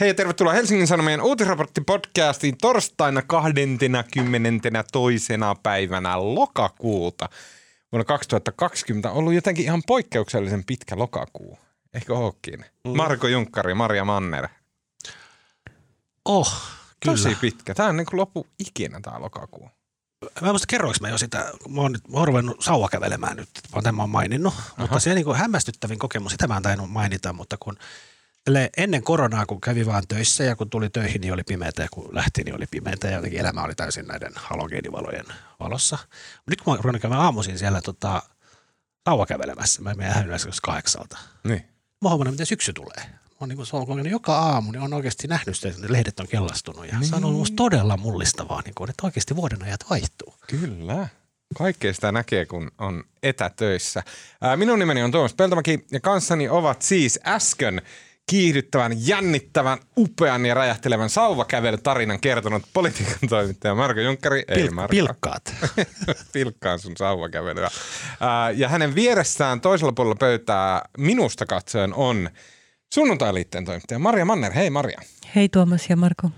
Hei ja tervetuloa Helsingin Sanomien uutisraporttipodcastiin torstaina 22. päivänä lokakuuta. Vuonna 2020 on ollut jotenkin ihan poikkeuksellisen pitkä lokakuu. Ehkä ookin. Mm. Marko Junkkari, Maria Manner. Oh, kyllä. Tosi pitkä. Tämä on niin kuin loppu ikinä tämä lokakuu. Mä en muista kerroinko mä jo sitä, mä oon, nyt, mä oon ruvennut sauva kävelemään nyt, mä oon tämän maininnut, Aha. mutta se niin kuin hämmästyttävin kokemus, sitä mä en tainnut mainita, mutta kun ennen koronaa, kun kävi vaan töissä ja kun tuli töihin, niin oli pimeätä ja kun lähti, niin oli pimeätä ja jotenkin elämä oli täysin näiden halogeenivalojen valossa. Nyt kun mä oon käymään aamuisin siellä tota, kävelemässä, mä menen yleensä kahdeksalta. Niin. Mä huomannut, miten syksy tulee on niin kuin, joka aamu, niin on oikeasti nähnyt sitä, että ne lehdet on kellastunut. Ja niin. se on ollut musta todella mullistavaa, niin kuin, että oikeasti vuoden ajat vaihtuu. Kyllä. Kaikkea sitä näkee, kun on etätöissä. Minun nimeni on Tuomas Peltomäki ja kanssani ovat siis äsken kiihdyttävän, jännittävän, upean ja räjähtelevän sauvakävelytarinan kertonut politiikan toimittaja Marko Junkkari. Pil- Ei Marko. Pilkkaat. Pilkkaan sun sauvakävelyä. Ja hänen vieressään toisella puolella pöytää minusta katsoen on – Sunnuntai-liitteen toimittaja Maria Manner. Hei Maria. Hei Tuomas ja Marko.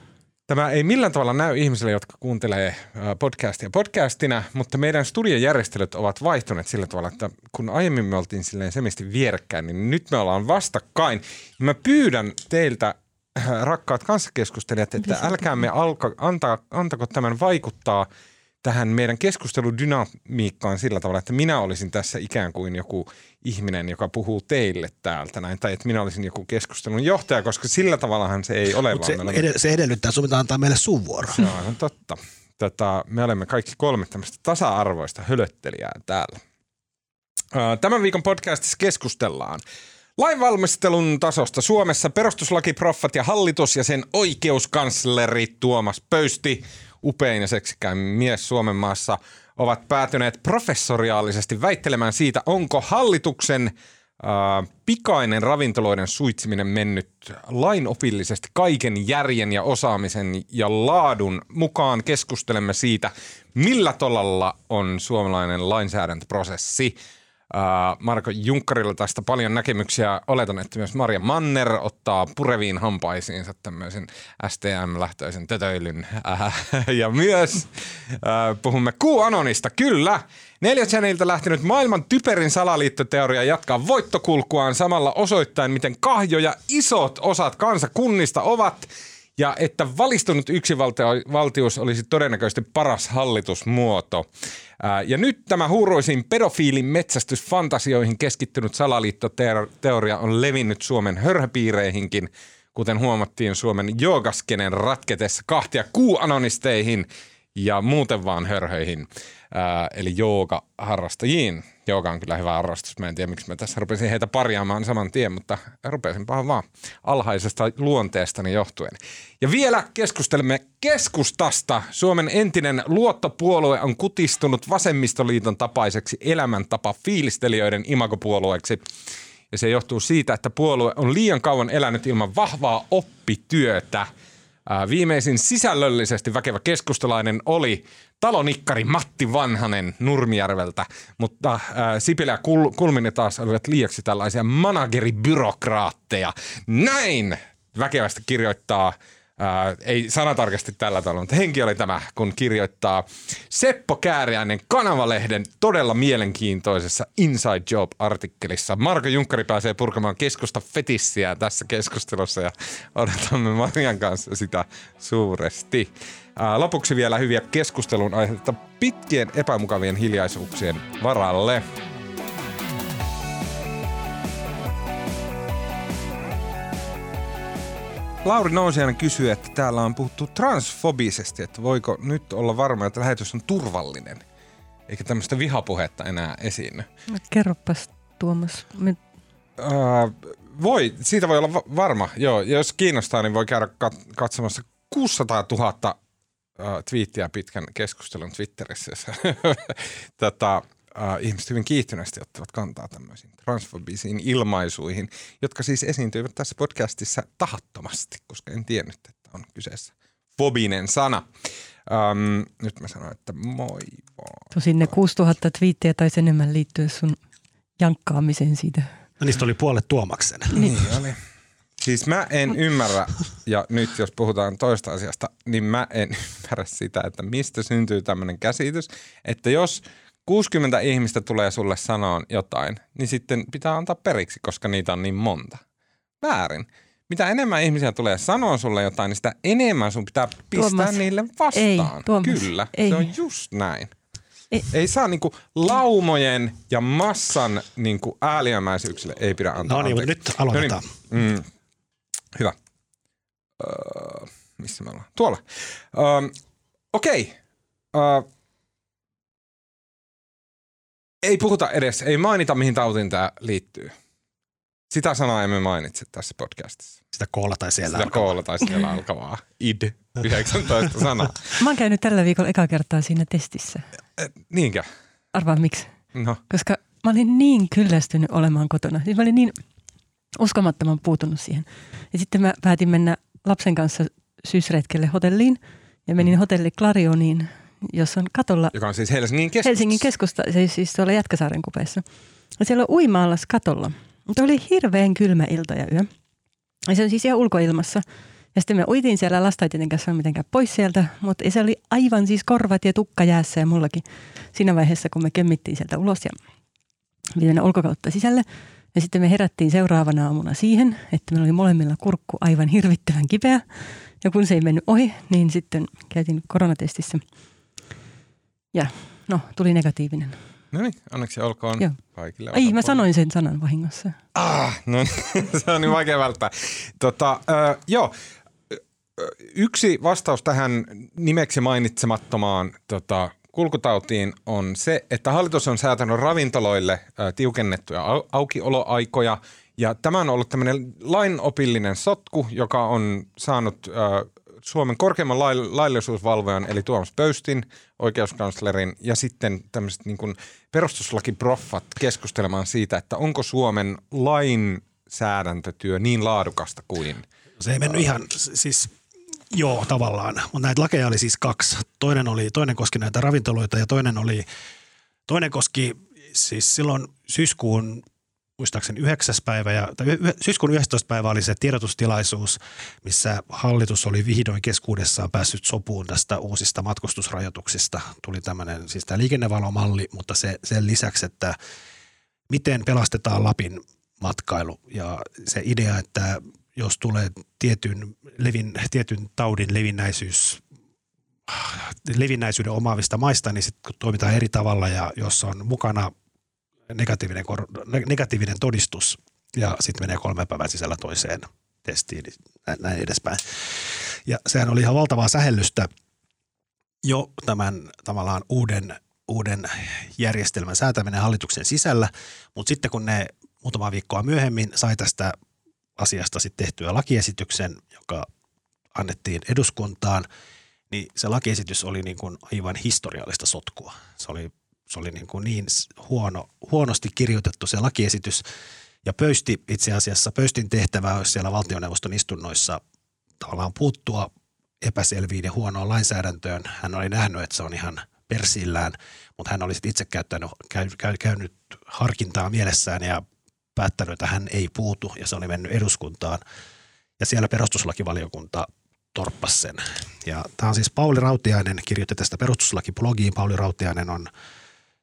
Tämä ei millään tavalla näy ihmisille, jotka kuuntelee podcastia podcastina, mutta meidän studiojärjestelyt ovat vaihtuneet sillä tavalla, että kun aiemmin me oltiin silleen semisti vierekkäin, niin nyt me ollaan vastakkain. Mä pyydän teiltä, äh, rakkaat kanssakeskustelijat, että älkäämme alka, anta, antako tämän vaikuttaa – tähän meidän keskusteludynamiikkaan sillä tavalla, että minä olisin tässä ikään kuin joku ihminen, joka puhuu teille täältä näin, tai että minä olisin joku keskustelun johtaja, koska sillä tavallahan se ei ole. Mut se, ed- se edellyttää, sun antaa meille sun vuoro. Se on totta. Tota, me olemme kaikki kolme tämmöistä tasa-arvoista hölöttelijää täällä. Tämän viikon podcastissa keskustellaan Lainvalmistelun tasosta Suomessa perustuslakiproffat ja hallitus ja sen oikeuskansleri Tuomas Pöysti – upein ja seksikään mies Suomen maassa ovat päätyneet professoriaalisesti väittelemään siitä, onko hallituksen äh, pikainen ravintoloiden suitsiminen mennyt lainopillisesti kaiken järjen ja osaamisen ja laadun mukaan. Keskustelemme siitä, millä tolalla on suomalainen lainsäädäntöprosessi. Äh, Marko Junkkarilla tästä paljon näkemyksiä. Oletan, että myös Maria Manner ottaa pureviin hampaisiinsa tämmöisen STM-lähtöisen tötöilyn. Äh, ja myös äh, puhumme QAnonista. Kyllä, Neljäsjäniltä lähtenyt maailman typerin salaliittoteoria jatkaa voittokulkuaan samalla osoittain, miten kahjoja isot osat kansakunnista ovat ja että valistunut yksivaltius olisi todennäköisesti paras hallitusmuoto. Ja nyt tämä huuroisin pedofiilin metsästysfantasioihin keskittynyt salaliittoteoria on levinnyt Suomen hörhöpiireihinkin, kuten huomattiin Suomen joogaskenen ratketessa kahtia kuuanonisteihin ja muuten vaan hörhöihin, eli jooga-harrastajiin. Jooga on kyllä hyvä harrastus. Mä en tiedä, miksi mä tässä rupesin heitä parjaamaan saman tien, mutta rupesin pahan vaan alhaisesta luonteestani johtuen. Ja vielä keskustelemme keskustasta. Suomen entinen luottopuolue on kutistunut vasemmistoliiton tapaiseksi elämäntapa fiilistelijöiden imagopuolueeksi. Ja se johtuu siitä, että puolue on liian kauan elänyt ilman vahvaa oppityötä – Viimeisin sisällöllisesti väkevä keskustalainen oli talonikkari Matti Vanhanen Nurmijärveltä, mutta äh, Sipilä Kul- Kulminen taas olivat liiaksi tällaisia manageribyrokraatteja. Näin väkevästi kirjoittaa Ää, ei sanatarkasti tällä tavalla, mutta henki oli tämä, kun kirjoittaa Seppo Kääriäinen Kanavalehden todella mielenkiintoisessa Inside Job-artikkelissa. Marko Junkkari pääsee purkamaan keskusta fetissiä tässä keskustelussa ja odotamme Marian kanssa sitä suuresti. Ää, lopuksi vielä hyviä keskustelun aiheita pitkien epämukavien hiljaisuuksien varalle. Lauri Nousiainen kysyy, että täällä on puhuttu transfobisesti, että voiko nyt olla varma, että lähetys on turvallinen, eikä tämmöistä vihapuhetta enää esiinny. No, kerropas Tuomas. Me... Uh, voi, siitä voi olla varma. Joo, jos kiinnostaa, niin voi käydä kat- katsomassa 600 000 uh, twiittiä pitkän keskustelun Twitterissä. Tätä, uh, ihmiset hyvin kiihtyneesti ottavat kantaa tämmöisiin transfobisiin ilmaisuihin, jotka siis esiintyivät tässä podcastissa tahattomasti, koska en tiennyt, että on kyseessä fobinen sana. Um, nyt mä sanon, että moi vaan. Tosin ne 6000 twiittiä taisi enemmän liittyä sun jankkaamiseen siitä. No niistä oli puolet Tuomaksen. Niin oli. Siis mä en ymmärrä, ja nyt jos puhutaan toista asiasta, niin mä en ymmärrä sitä, että mistä syntyy tämmöinen käsitys, että jos 60 ihmistä tulee sulle sanoa jotain, niin sitten pitää antaa periksi, koska niitä on niin monta. Väärin. Mitä enemmän ihmisiä tulee sanoa sulle jotain, niin sitä enemmän sun pitää pistää Tuomas, niille vastaan. ei, Tuomas, Kyllä, ei. se on just näin. Ei. Ei saa niinku laumojen ja massan niinku ääliömäisyyksille ei pidä antaa No niin, mutta nyt aloitetaan. No niin, mm, hyvä. Öö, missä me ollaan? Tuolla. Öö, Okei. Öö, ei puhuta edes, ei mainita mihin tautiin tämä liittyy. Sitä sanaa emme mainitse tässä podcastissa. Sitä koolla tai siellä. Sitä alkaa. koolla tai siellä alkavaa id 19 sanaa. Mä oon käynyt tällä viikolla eka kertaa siinä testissä. Eh, Niinkö? Arvaa miksi? No, Koska mä olin niin kyllästynyt olemaan kotona. Siis mä olin niin uskomattoman puutunut siihen. Ja sitten mä päätin mennä lapsen kanssa syysretkelle hotelliin. Ja menin hotelli Clarioniin, jossa on katolla joka on siis Helsingin keskusta. Helsingin keskusta, se siis tuolla Jätkäsaaren kupeessa. Ja siellä on uimaallas katolla. Mutta oli hirveän kylmä ilta ja yö. Ja se on siis ihan ulkoilmassa. Ja sitten me uitiin siellä, lasta ei tietenkään saanut mitenkään pois sieltä, mutta se oli aivan siis korvat ja tukka jäässä ja mullakin siinä vaiheessa, kun me kemmittiin sieltä ulos ja mennä ulkokautta sisälle. Ja sitten me herättiin seuraavana aamuna siihen, että meillä oli molemmilla kurkku aivan hirvittävän kipeä. Ja kun se ei mennyt ohi, niin sitten käytiin koronatestissä. Ja no, tuli negatiivinen. No niin, onneksi olkoon Joo. kaikille. Ai, mä sanoin sen sanan vahingossa. Ah, no se on niin vaikea välttää. Tota, ö, joo, yksi vastaus tähän nimeksi mainitsemattomaan tota, kulkutautiin on se, että hallitus on säätänyt ravintoloille tiukennettuja au- aukioloaikoja. Ja tämä on ollut tämmöinen lainopillinen sotku, joka on saanut Suomen korkeimman lail- laillisuusvalvojan, eli Tuomas Pöystin, oikeuskanslerin, ja sitten tämmöiset niin kuin perustuslakiproffat keskustelemaan siitä, että onko Suomen lainsäädäntötyö niin laadukasta kuin Se ei mennyt ihan, siis joo tavallaan, mutta näitä lakeja oli siis kaksi. Toinen, oli, toinen koski näitä ravintoloita ja toinen oli, toinen koski siis silloin syyskuun muistaakseni 9. päivä ja, tai syyskuun 11. päivä oli se tiedotustilaisuus, missä hallitus oli vihdoin keskuudessaan päässyt sopuun tästä uusista matkustusrajoituksista. Tuli tämmöinen siis tämä liikennevalomalli, mutta se, sen lisäksi, että miten pelastetaan Lapin matkailu ja se idea, että jos tulee tietyn, levin, tietyn taudin levinnäisyys, levinnäisyyden omaavista maista, niin sitten toimitaan eri tavalla ja jos on mukana negatiivinen, negatiivinen todistus ja sitten menee kolmen päivän sisällä toiseen testiin, niin nä- näin edespäin. Ja sehän oli ihan valtavaa sähellystä jo tämän tavallaan uuden, uuden järjestelmän säätäminen hallituksen sisällä, mutta sitten kun ne muutama viikkoa myöhemmin sai tästä asiasta sitten tehtyä lakiesityksen, joka annettiin eduskuntaan, niin se lakiesitys oli niin kuin aivan historiallista sotkua. Se oli, se oli niin, kuin niin huono, huonosti kirjoitettu se lakiesitys. Ja Pöysti itse asiassa, Pöystin tehtävä olisi siellä valtioneuvoston istunnoissa tavallaan puuttua epäselviin ja huonoon lainsäädäntöön. Hän oli nähnyt, että se on ihan persillään, mutta hän oli itse käyttänyt, käy, käy, käynyt harkintaa mielessään ja päättänyt, että hän ei puutu ja se oli mennyt eduskuntaan. Ja siellä perustuslakivaliokunta torppasi sen. Ja tämä on siis Pauli Rautiainen, kirjoitti tästä perustuslakiblogiin. Pauli Rautiainen on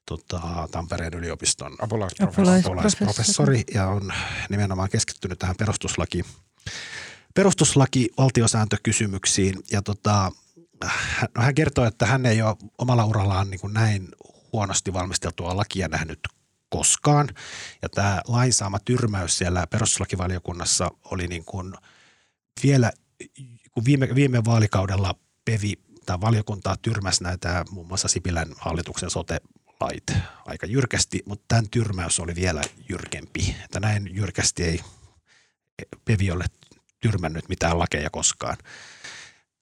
tota, Tampereen yliopiston apulaisprofessori. Apulais- apulaisprofessori ja on nimenomaan keskittynyt tähän perustuslaki, perustuslaki valtiosääntökysymyksiin. Ja tota, hän, no hän kertoo, että hän ei ole omalla urallaan niin kuin näin huonosti valmisteltua lakia nähnyt koskaan. Ja tämä lain saama tyrmäys siellä perustuslakivaliokunnassa oli niin kuin vielä, kun viime, viime vaalikaudella Pevi tai valiokuntaa tyrmäsi näitä muun muassa Sipilän hallituksen sote-lait aika jyrkästi, mutta tämän tyrmäys oli vielä jyrkempi. Että näin jyrkästi ei Pevi ole tyrmännyt mitään lakeja koskaan.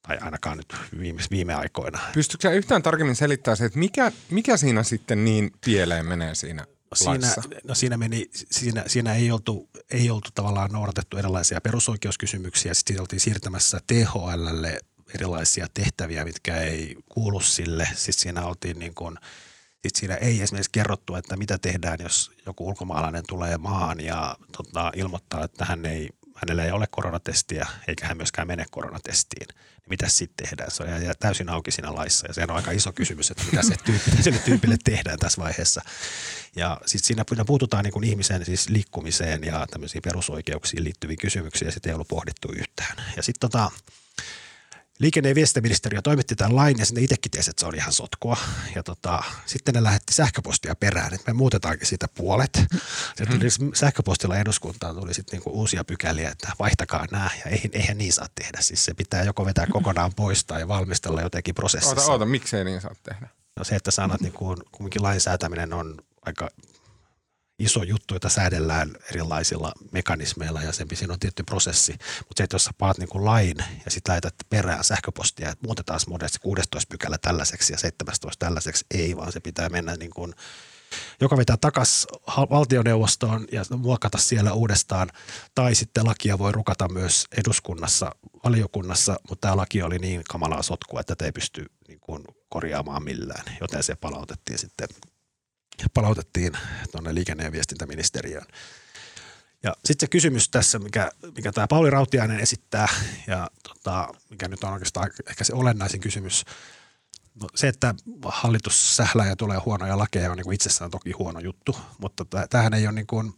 Tai ainakaan nyt viime, viime aikoina. Pystytkö yhtään tarkemmin selittämään se, että mikä, mikä siinä sitten niin pieleen menee siinä Siinä, no siinä, meni, siinä, siinä ei, oltu, ei oltu tavallaan noudatettu erilaisia perusoikeuskysymyksiä. Sitten oltiin siirtämässä THLlle erilaisia tehtäviä, mitkä ei kuulu sille. Sitten siinä oltiin niin kuin, sit siinä ei esimerkiksi kerrottu, että mitä tehdään, jos joku ulkomaalainen tulee maahan ja tota, ilmoittaa, että hän ei hänellä ei ole koronatestiä, eikä hän myöskään mene koronatestiin, niin mitä sitten tehdään? Se on täysin auki siinä laissa ja se on aika iso kysymys, että mitä se tyyppi, sille tyypille tehdään tässä vaiheessa. Ja sitten siinä puututaan niin kuin ihmisen siis liikkumiseen ja tämmöisiin perusoikeuksiin liittyviin kysymyksiin ja sitä ei ollut pohdittu yhtään. Ja sitten tota, Liikenne- ja viestintäministeriö toimitti tämän lain ja sinne itsekin tiesi, että se oli ihan sotkua. Ja tota, sitten ne lähetti sähköpostia perään, että me muutetaankin siitä puolet. Se tuli mm. sähköpostilla eduskuntaan tuli sitten niinku uusia pykäliä, että vaihtakaa nämä ja eihän, eihän niin saa tehdä. Siis se pitää joko vetää kokonaan pois tai valmistella jotenkin prosessissa. Oota, oota, miksei niin saa tehdä? No se, että sanat niin kuin, kumminkin lainsäätäminen on aika iso juttu, jota säädellään erilaisilla mekanismeilla ja sen siinä on tietty prosessi. Mutta se, että jos sä paat niin lain ja sitten lähetät perään sähköpostia, että muutetaan modesti 16 pykälä tällaiseksi ja 17 tällaiseksi, ei vaan se pitää mennä niin kuin joka vetää takaisin valtioneuvostoon ja muokata siellä uudestaan. Tai sitten lakia voi rukata myös eduskunnassa, valiokunnassa, mutta tämä laki oli niin kamalaa sotkua, että tätä ei pysty niin kuin korjaamaan millään, joten se palautettiin sitten palautettiin tuonne liikenne- ja viestintäministeriöön. Ja sitten se kysymys tässä, mikä, mikä tämä Pauli Rautiainen esittää, ja tota, mikä nyt on oikeastaan ehkä se olennaisin kysymys, no, se, että hallitus sählää ja tulee huonoja lakeja on niin itsessään toki huono juttu, mutta tämähän ei ole, niin kuin,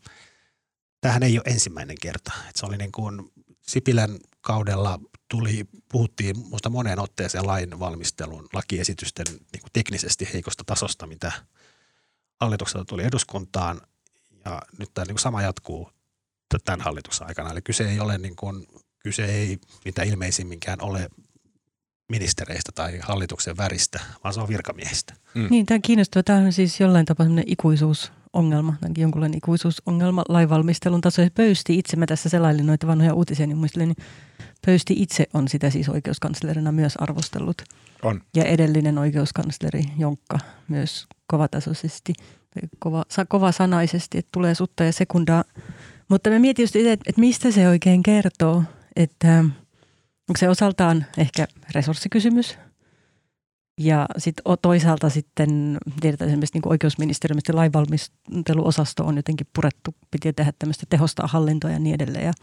tämähän ei ole ensimmäinen kerta. Et se oli niin kuin Sipilän kaudella tuli, puhuttiin minusta moneen otteeseen lain valmistelun lakiesitysten niin kuin teknisesti heikosta tasosta, mitä – hallitukselta tuli eduskuntaan ja nyt tämä niin sama jatkuu tämän hallituksen aikana. Eli kyse ei ole niin kuin, kyse ei mitä ilmeisimminkään ole ministereistä tai hallituksen väristä, vaan se on virkamiehistä. Mm. Niin, tämä on kiinnostava. Tämä on siis jollain tapaa ikuisuusongelma, jonkunlainen ikuisuusongelma lainvalmistelun taso. Ja Pöysti itse, mä tässä selailin noita vanhoja uutisia, niin muistelin, niin Pöysti itse on sitä siis oikeuskanslerina myös arvostellut. On. Ja edellinen oikeuskansleri Jonkka myös kovatasoisesti, kova, kova sanaisesti, että tulee sutta ja sekundaa. Mutta mä mietin just itse, että, että mistä se oikein kertoo, että onko se osaltaan ehkä resurssikysymys, ja sitten toisaalta sitten tiedetään esimerkiksi niin oikeusministeriön lainvalmisteluosasto on jotenkin purettu, piti tehdä tämmöistä tehostaa hallintoa ja niin edeleen. Ja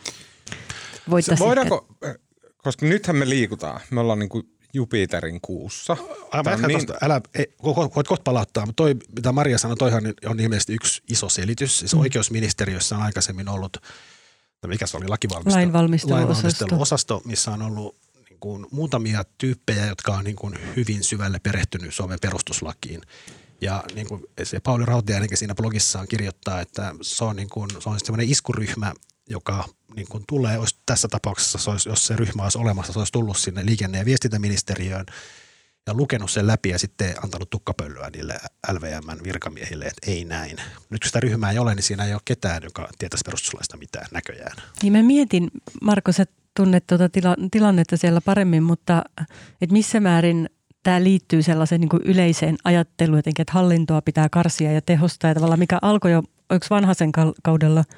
voidaanko, ehkä... koska nythän me liikutaan, me ollaan niin kuin Jupiterin kuussa. Aivan, niin... tosta, älä, ei, voit kohta palauttaa, mutta toi, mitä Maria sanoi, toihan on ilmeisesti yksi iso selitys. Siis mm. oikeusministeriössä on aikaisemmin ollut, no mikä se oli, lakivalmistelu, lainvalmisteluosasto, missä on ollut niin kuin, muutamia tyyppejä, jotka on niin kuin, hyvin syvälle perehtynyt Suomen perustuslakiin. Ja niin kuin se Pauli Rautiainenkin siinä blogissaan kirjoittaa, että se on, niin kuin, se on sellainen iskuryhmä, joka niin kuin tulee, olisi tässä tapauksessa, se olisi, jos se ryhmä olisi olemassa, se olisi tullut sinne liikenne- ja viestintäministeriöön ja lukenut sen läpi ja sitten antanut tukkapölyä niille LVMn virkamiehille, että ei näin. Nyt kun sitä ryhmää ei ole, niin siinä ei ole ketään, joka tietäisi perustuslaista mitään näköjään. Niin mä mietin, Marko, sä tunnet tuota tila, tilannetta siellä paremmin, mutta että missä määrin tämä liittyy sellaiseen niin yleiseen ajatteluun jotenkin, että hallintoa pitää karsia ja tehostaa ja tavallaan mikä alkoi jo, oliko vanhaisen kaudella –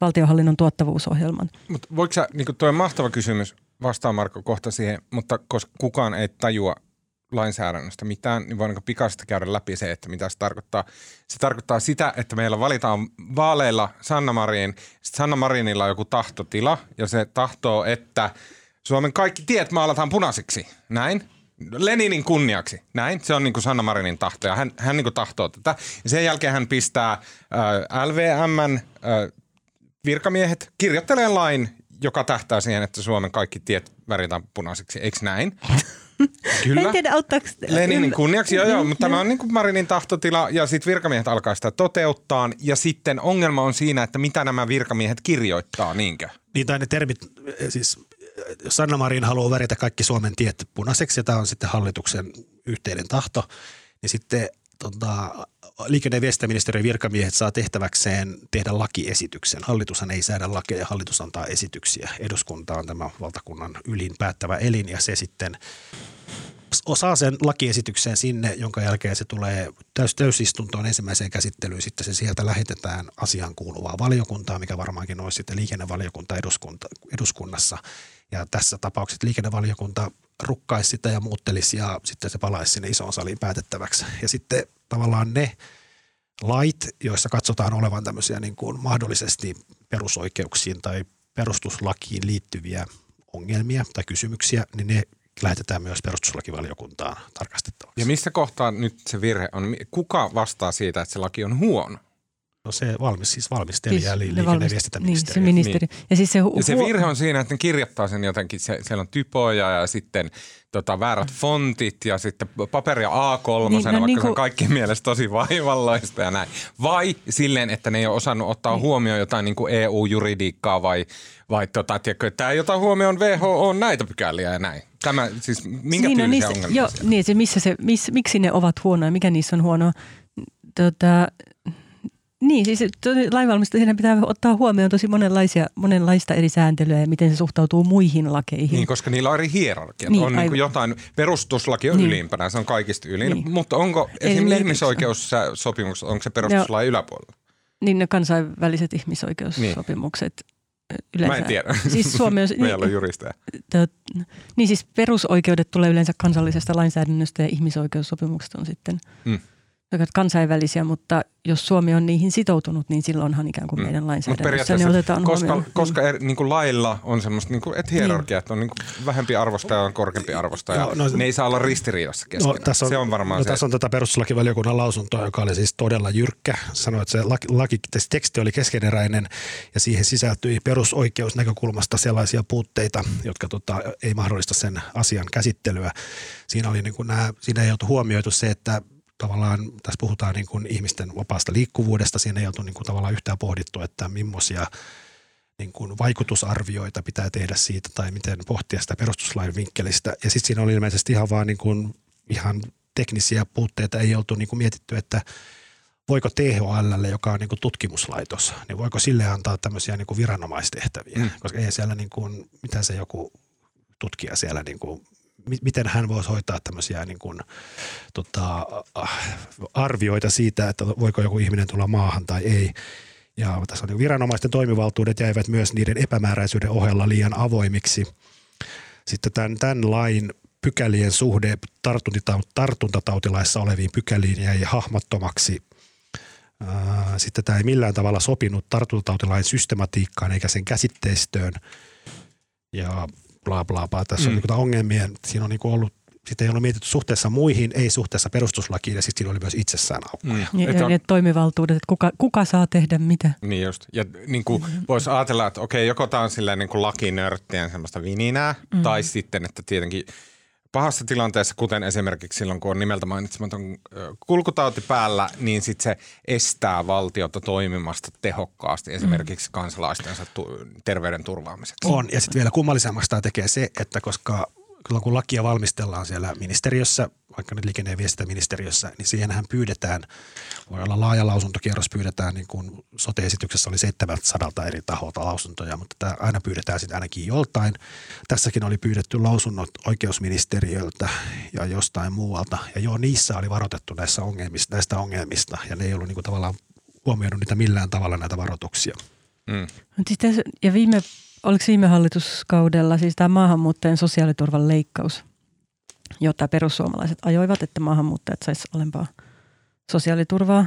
valtionhallinnon tuottavuusohjelman. Mutta voiko sä, niin tuo on mahtava kysymys, vastaa Marko kohta siihen, mutta koska kukaan ei tajua lainsäädännöstä mitään, niin voin pikaisesti käydä läpi se, että mitä se tarkoittaa. Se tarkoittaa sitä, että meillä valitaan vaaleilla Sanna Marin, Sanna Marinilla on joku tahtotila, ja se tahtoo, että Suomen kaikki tiet maalataan punaisiksi. Näin. Leninin kunniaksi. Näin. Se on niin kuin Sanna Marinin tahto ja hän, hän niin kuin tahtoo tätä. Ja sen jälkeen hän pistää äh, LVMn äh, virkamiehet kirjoittelee lain, joka tähtää siihen, että Suomen kaikki tiet väritään punaisiksi. Eikö näin? Kyllä. En tiedä, auttaako... Leninin kunniaksi, joo, joo, mutta tämä on niin kuin Marinin tahtotila ja sitten virkamiehet alkaa sitä toteuttaa. Ja sitten ongelma on siinä, että mitä nämä virkamiehet kirjoittaa, niinkö? Niin tai ne termit, siis Sanna Marin haluaa väritä kaikki Suomen tiet punaiseksi ja tämä on sitten hallituksen yhteinen tahto. Niin sitten tota, liikenne- ja viestintäministeriön virkamiehet saa tehtäväkseen tehdä lakiesityksen. Hallitushan ei säädä lakeja, hallitus antaa esityksiä. Eduskunta on tämä valtakunnan ylin päättävä elin ja se sitten osaa sen lakiesityksen sinne, jonka jälkeen se tulee täys, täysistuntoon ensimmäiseen käsittelyyn. Sitten se sieltä lähetetään asian kuuluvaa valiokuntaa, mikä varmaankin olisi sitten liikennevaliokunta eduskunta, eduskunnassa. Ja tässä tapauksessa liikennevaliokunta rukkaisi sitä ja muuttelisi ja sitten se palaisi sinne isoon saliin päätettäväksi. Ja sitten tavallaan ne lait, joissa katsotaan olevan tämmöisiä niin kuin mahdollisesti perusoikeuksiin tai perustuslakiin liittyviä ongelmia tai kysymyksiä, niin ne lähetetään myös perustuslakivaliokuntaan tarkastettavaksi. Ja missä kohtaa nyt se virhe on? Kuka vastaa siitä, että se laki on huono? No se valmis, siis valmistelija, siis eli liikenne- ja viestintäministeriö. Niin, se ministeri. Niin. Ja, siis se, hu- ja se virhe on siinä, että ne kirjoittaa sen jotenkin, se, siellä on typoja ja sitten tota, väärät fontit ja sitten paperia A3, niin, no, vaikka niin kuin... se on kaikkien mielestä tosi vaivalloista ja näin. Vai silleen, että ne ei ole osannut ottaa niin. huomioon jotain niin kuin EU-juridiikkaa vai, vai tota, tiedätkö, että tämä ei ota huomioon WHO on näitä pykäliä ja näin. Tämä siis, minkä niin, no, niistä, ongelmia jo, niin, se, missä se, miss, miksi ne ovat huonoja, mikä niissä on huonoa. Tota, niin, siis lainvalmistajien pitää ottaa huomioon tosi monenlaisia, monenlaista eri sääntelyä ja miten se suhtautuu muihin lakeihin. Niin, koska niillä on eri hierarkia. Niin, on niin kuin jotain, perustuslaki on niin. ylimpänä, se on kaikista ylin, niin. mutta onko esimerkiksi ihmisoikeussopimus, onko se perustuslain yläpuolella? Niin ne kansainväliset ihmisoikeussopimukset niin. yleensä. Mä en tiedä. Siis Suomi on, Meillä on juristeja. Tot, niin siis perusoikeudet tulee yleensä kansallisesta lainsäädännöstä ja ihmisoikeussopimukset on sitten hmm kansainvälisiä, mutta jos Suomi on niihin sitoutunut, niin silloinhan ikään kuin mm. meidän lainsäädännössä ne otetaan koska, huomioon. Koska er, niin kuin lailla on semmoista niin kuin, et hierarkia, niin. että on niin kuin vähempi arvostaja ja on korkeampi arvostaja. Joo, no, ne ei saa olla ristiriidassa keskenään. No, tässä on, se on varmaan no, se. Tässä on tätä perustuslakivaliokunnan lausuntoa, joka oli siis todella jyrkkä. Sanoi, että se laki, laki, teksti oli keskeneräinen ja siihen sisältyi perusoikeusnäkökulmasta sellaisia puutteita, jotka tota, ei mahdollista sen asian käsittelyä. Siinä, oli niin kuin nämä, siinä ei oltu huomioitu se, että tavallaan tässä puhutaan niin kuin ihmisten vapaasta liikkuvuudesta. Siinä ei oltu niin kuin tavallaan yhtään pohdittu, että millaisia niin kuin vaikutusarvioita pitää tehdä siitä tai miten pohtia sitä perustuslain vinkkelistä. Ja sitten siinä oli ilmeisesti ihan vaan niin kuin, ihan teknisiä puutteita. Ei oltu niin kuin mietitty, että voiko THL, joka on niin kuin tutkimuslaitos, niin voiko sille antaa tämmöisiä niin kuin viranomaistehtäviä, mm. koska ei siellä niin kuin, mitä se joku tutkija siellä niin kuin miten hän voisi hoitaa tämmöisiä niin kuin, tota, arvioita siitä, että voiko joku ihminen tulla maahan tai ei. Ja tässä on niin viranomaisten toimivaltuudet jäivät myös niiden epämääräisyyden ohella liian avoimiksi. Sitten tämän, tämän lain pykälien suhde tartuntatautilaissa oleviin pykäliin jäi hahmottomaksi. Sitten tämä ei millään tavalla sopinut tartuntatautilain systematiikkaan eikä sen käsitteistöön. Ja bla bla bla. Tässä mm. on niin ongelmia. Siinä on niin ollut sitten ei ollut mietitty suhteessa muihin, ei suhteessa perustuslakiin ja sitten siinä oli myös itsessään aukkoja. Mm. Ja, ja ne toimivaltuudet, että kuka, kuka saa tehdä mitä. Niin just. Ja niin kuin mm-hmm. voisi ajatella, että okei, joko tämä on silleen niin kuin lakinörttien semmoista vininää, mm. tai sitten, että tietenkin – pahassa tilanteessa, kuten esimerkiksi silloin, kun on nimeltä mainitsematon kulkutauti päällä, niin sitten se estää valtiota toimimasta tehokkaasti esimerkiksi kansalaistensa tu- terveyden turvaamiseksi. On, ja sitten vielä kummallisemmaksi tämä tekee se, että koska kun lakia valmistellaan siellä ministeriössä, vaikka nyt liikenne- ja viestintäministeriössä, niin siihenhän pyydetään, voi olla laaja lausuntokierros, pyydetään niin kuin sote-esityksessä oli 700 eri taholta lausuntoja, mutta tämä aina pyydetään sitten ainakin joltain. Tässäkin oli pyydetty lausunnot oikeusministeriöltä ja jostain muualta, ja joo, niissä oli varoitettu näissä ongelmista, näistä ongelmista, ja ne ei ollut niin kuin tavallaan huomioinut niitä millään tavalla näitä varoituksia. Mm. Ja viime oliko viime hallituskaudella siis tämä maahanmuuttajien sosiaaliturvan leikkaus, jota perussuomalaiset ajoivat, että maahanmuuttajat saisivat alempaa sosiaaliturvaa.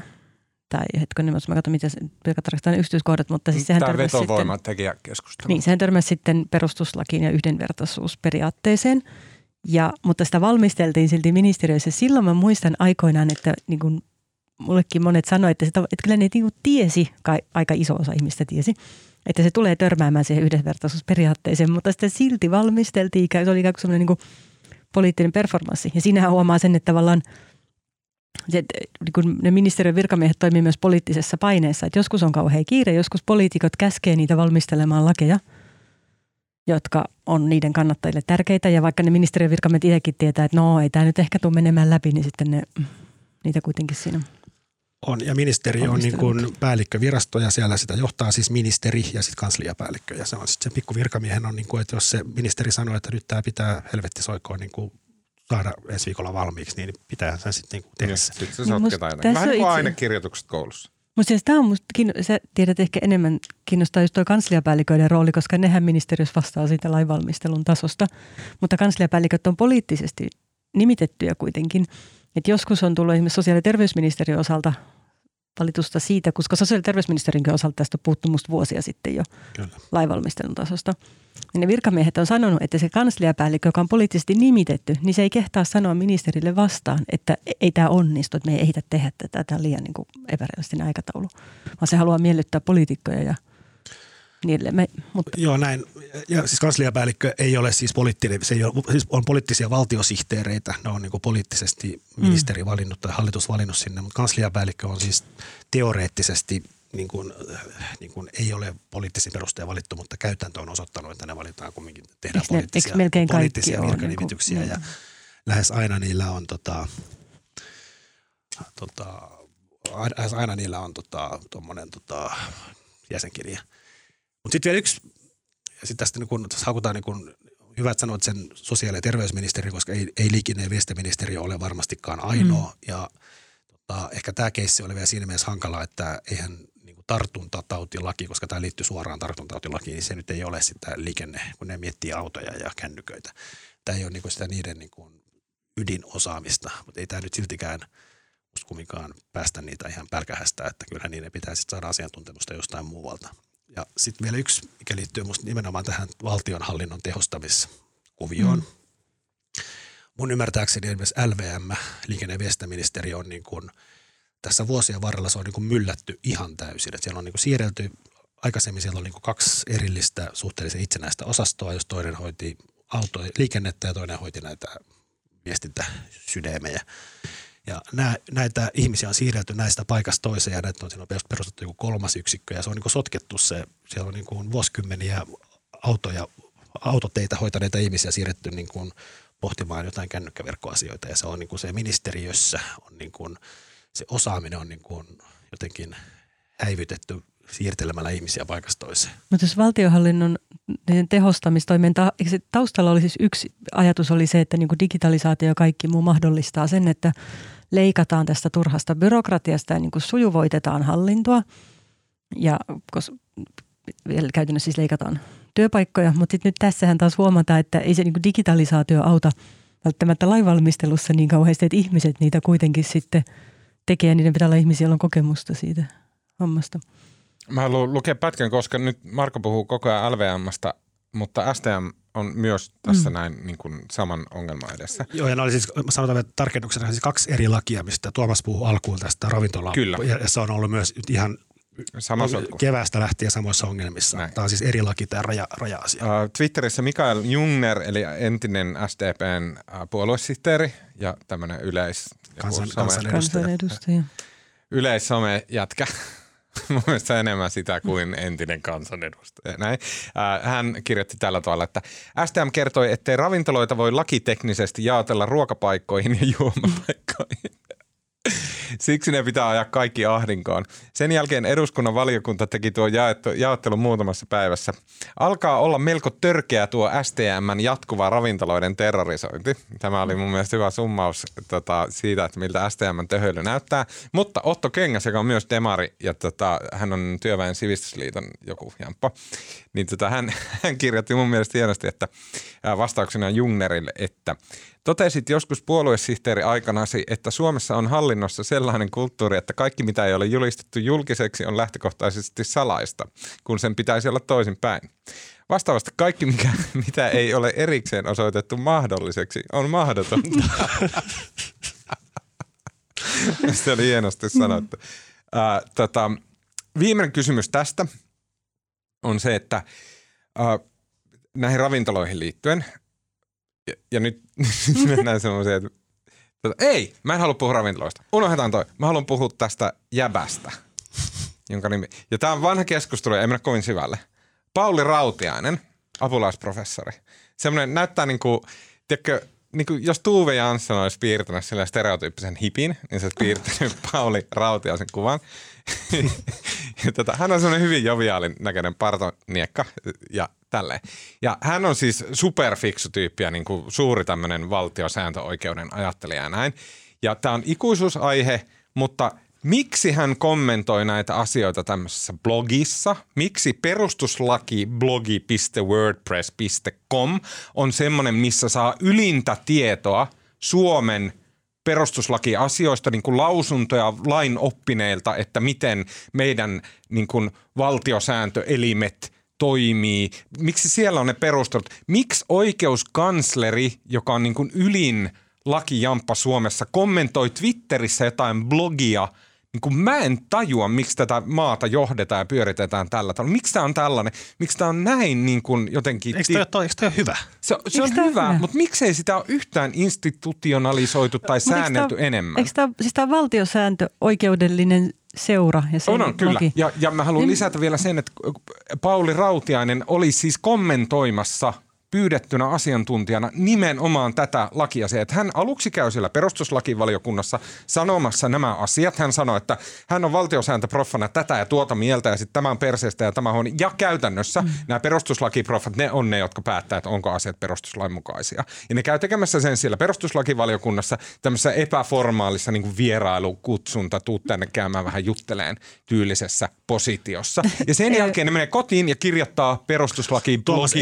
Tai hetken, mä katson, miten se tarkastetaan yksityiskohdat, mutta siis sehän törmäsi sitten, keskustelu. Niin, sehän törmäsi sitten perustuslakiin ja yhdenvertaisuusperiaatteeseen. Ja, mutta sitä valmisteltiin silti ministeriössä. Silloin mä muistan aikoinaan, että niin kun mullekin monet sanoivat, että, sitä, että kyllä ne niin tiesi, aika iso osa ihmistä tiesi, että se tulee törmäämään siihen yhdenvertaisuusperiaatteeseen, mutta sitten silti valmisteltiin, se oli ikään kuin niin poliittinen performanssi. Ja siinähän huomaa sen, että tavallaan se, niin kun ne ministeriön virkamiehet toimii myös poliittisessa paineessa, että joskus on kauhean kiire, joskus poliitikot käskee niitä valmistelemaan lakeja, jotka on niiden kannattajille tärkeitä. Ja vaikka ne ministeriön virkamiehet itsekin tietää, että no ei tämä nyt ehkä tule menemään läpi, niin sitten ne, niitä kuitenkin siinä on, ja ministeri on niin kuin päällikkövirasto ja siellä sitä johtaa siis ministeri ja sitten kansliapäällikkö. Ja se on sitten se pikku virkamiehen on, niin kuin, että jos se ministeri sanoo, että nyt tämä pitää helvetti soikoon niin kuin saada ensi viikolla valmiiksi, niin pitää sen sitten niin tehdä. Sitten se niin sotketaan jotenkin. Vähän niin kuin ainekirjoitukset koulussa. Mutta siis tämä on musta, sä tiedät ehkä enemmän kiinnostaa just tuo kansliapäälliköiden rooli, koska nehän ministeriössä vastaa siitä lainvalmistelun tasosta. Mutta kansliapäälliköt on poliittisesti nimitettyjä kuitenkin. Et joskus on tullut esimerkiksi sosiaali- ja terveysministeriön osalta valitusta siitä, koska sosiaali- ja terveysministerinkin osalta tästä puuttuu musta vuosia sitten jo Kyllä. lainvalmistelun tasosta. Ja ne virkamiehet on sanonut, että se kansliapäällikkö, joka on poliittisesti nimitetty, niin se ei kehtaa sanoa ministerille vastaan, että ei tämä onnistu, että me ei ehitä tehdä tätä, tämä on liian niin kuin epärealistinen aikataulu. Vaan se haluaa miellyttää poliitikkoja ja niille. Me, mutta Joo, näin. Ja siis kansliapäällikkö ei ole siis poliittinen, se ei ole, siis on poliittisia valtiosihteereitä, ne on niin poliittisesti ministeri valinnut tai hallitus valinnut sinne, mutta kansliapäällikkö on siis teoreettisesti niin kuin, niin kuin ei ole poliittisen perusteen valittu, mutta käytäntö on osoittanut, että ne valitaan kumminkin, tehdään Eikö ne- poliittisia, eikö melkein poliittisia virkanimityksiä niin ja kuin- lähes aina niillä on tota, tota, lähes aina niillä on tota, tota, jäsenkirja. Mutta sitten vielä yksi, ja sitten tästä niin kun, tässä hakutaan niin kun, hyvä, että sanoit sen sosiaali- ja terveysministeri, koska ei, ei liikenne- ja viestintäministeriö ole varmastikaan ainoa. Mm. Ja tota, ehkä tämä keissi oli vielä siinä mielessä hankala, että eihän niin tartuntatautilaki, koska tämä liittyy suoraan tartuntatautilakiin, niin se nyt ei ole sitä liikenne, kun ne miettii autoja ja kännyköitä. Tämä ei ole niin sitä niiden niin kuin ydinosaamista, mutta ei tämä nyt siltikään kumminkaan päästä niitä ihan pälkähästä, että kyllä niiden pitää sitten saada asiantuntemusta jostain muualta. Ja sitten vielä yksi, mikä liittyy musta nimenomaan tähän valtionhallinnon tehostamiskuvioon. Mm. Mun ymmärtääkseni esimerkiksi LVM, liikenne- ja viestintäministeriö on niin kuin, tässä vuosien varrella se on niin kuin myllätty ihan täysin. Et siellä on niin kuin siirrelty, aikaisemmin siellä oli niin kuin kaksi erillistä suhteellisen itsenäistä osastoa, jos toinen hoiti auto, liikennettä ja toinen hoiti näitä viestintäsydämejä. Ja näitä ihmisiä on siirretty näistä paikasta toiseen ja näitä on, siinä on perustettu joku kolmas yksikkö ja se on niin kuin sotkettu se, siellä on niin kuin vuosikymmeniä autoja, autoteitä hoitaneita ihmisiä siirretty niin kuin pohtimaan jotain kännykkäverkkoasioita ja se on niin kuin se ministeriössä on niin kuin, se osaaminen on niin kuin jotenkin häivytetty siirtelemällä ihmisiä paikasta toiseen. Mutta jos valtionhallinnon niiden tehostamistoimien taustalla oli siis yksi ajatus oli se, että niin kuin digitalisaatio ja kaikki muu mahdollistaa sen, että leikataan tästä turhasta byrokratiasta ja niin kuin sujuvoitetaan hallintoa. Ja koska käytännössä siis leikataan työpaikkoja, mutta sitten nyt tässähän taas huomataan, että ei se niin kuin digitalisaatio auta välttämättä lainvalmistelussa niin kauheasti, että ihmiset niitä kuitenkin sitten tekee niiden pitää olla ihmisiä, joilla on kokemusta siitä hommasta. Mä haluan lukea pätkän, koska nyt Marko puhuu koko ajan LVMstä, mutta STM on myös tässä mm. näin niin kuin saman ongelman edessä. Joo, ja ne oli siis, sanotaan vielä tarkennuksena, siis kaksi eri lakia, mistä Tuomas puhuu alkuun tästä ravintola. Kyllä. Ja, ja se on ollut myös ihan Sama sotku. keväästä lähtien samoissa ongelmissa. Näin. Tämä on siis eri laki, tämä raja, raja-asia. Uh, Twitterissä Mikael Jungner, eli entinen SDPn uh, puoluesihteeri ja tämmöinen yleis... Kansan- kansanedustaja. Kansanedustaja. yleissomejätkä. Mun mielestä enemmän sitä kuin entinen kansanedustaja. Näin. Äh, Hän kirjoitti tällä tavalla, että STM kertoi, ettei ravintoloita voi lakiteknisesti jaotella ruokapaikkoihin ja juomapaikkoihin. Siksi ne pitää ajaa kaikki ahdinkoon. Sen jälkeen eduskunnan valiokunta teki tuo jaettu, jaottelun muutamassa päivässä. Alkaa olla melko törkeä tuo STMn jatkuva ravintoloiden terrorisointi. Tämä oli mun mielestä hyvä summaus tota, siitä, että miltä STMn töhöily näyttää. Mutta Otto Kengäs, joka on myös demari ja tota, hän on Työväen sivistysliiton joku jamppa, niin tota, hän, hän kirjoitti mun mielestä hienosti, että vastauksena Jungnerille, että Totesit joskus puoluesihteeri aikanasi, että Suomessa on hallinnossa sellainen kulttuuri, että kaikki mitä ei ole julistettu julkiseksi on lähtökohtaisesti salaista, kun sen pitäisi olla toisinpäin. Vastaavasti kaikki, mikä, mitä ei ole erikseen osoitettu mahdolliseksi, on mahdotonta. Se oli hienosti sanottu. Ää, tota, viimeinen kysymys tästä on se, että ää, näihin ravintoloihin liittyen, ja, ja nyt mennään semmoiseen, että tota, ei, mä en halua puhua ravintoloista. Unohdetaan toi. Mä haluan puhua tästä jäbästä, jonka nimi. Ja tää on vanha keskustelu, ei mennä kovin syvälle. Pauli Rautiainen, apulaisprofessori. Semmoinen näyttää niinku, tiedätkö, niinku, jos Tuve Jansson olisi piirtänyt sillä stereotyyppisen hipin, niin se olisi piirtänyt Pauli Rautiaisen kuvan. ja tota, hän on semmoinen hyvin joviaalin näköinen partoniekka ja tälleen. Ja hän on siis superfiksu tyyppi ja niin kuin suuri tämmöinen valtiosääntöoikeuden ajattelija ja näin. Ja tämä on ikuisuusaihe, mutta miksi hän kommentoi näitä asioita tämmöisessä blogissa? Miksi perustuslaki blogi.wordpress.com on semmoinen, missä saa ylintä tietoa Suomen perustuslakiasioista niin kuin lausuntoja lain oppineilta, että miten meidän niin kuin valtiosääntöelimet toimii. Miksi siellä on ne perustelut? Miksi oikeuskansleri, joka on niin kuin ylin lakijamppa Suomessa, kommentoi Twitterissä jotain blogia – niin kuin mä en tajua, miksi tätä maata johdetaan ja pyöritetään tällä tavalla. Miksi tämä on tällainen? Miksi tämä on näin niin kuin jotenkin... Eikö toi, toi, eikö toi ole hyvä? Se, se on Eikö hyvä, hyvä? mutta miksei sitä ole yhtään institutionalisoitu tai Mut eikö säännelty tää- enemmän? Eikö tämä, siis tämä valtiosääntö oikeudellinen seura ja sen On, on kyllä. laki? Ja, ja mä haluan Niin- lisätä vielä sen, että Pauli Rautiainen oli siis kommentoimassa pyydettynä asiantuntijana nimenomaan tätä lakiasiaa. Että hän aluksi käy siellä perustuslakivaliokunnassa sanomassa nämä asiat. Hän sanoi, että hän on valtiosääntöproffana tätä ja tuota mieltä ja sitten tämä on perseestä ja tämä on. Ja käytännössä mm. nämä perustuslakiproffat, ne on ne, jotka päättää, että onko asiat perustuslain mukaisia. Ja ne käy tekemässä sen siellä perustuslakivaliokunnassa tämmöisessä epäformaalissa niin kuin vierailukutsunta, tuu tänne käymään vähän jutteleen tyylisessä positiossa. Ja sen jälkeen ne menee kotiin ja kirjoittaa perustuslaki Tuomas,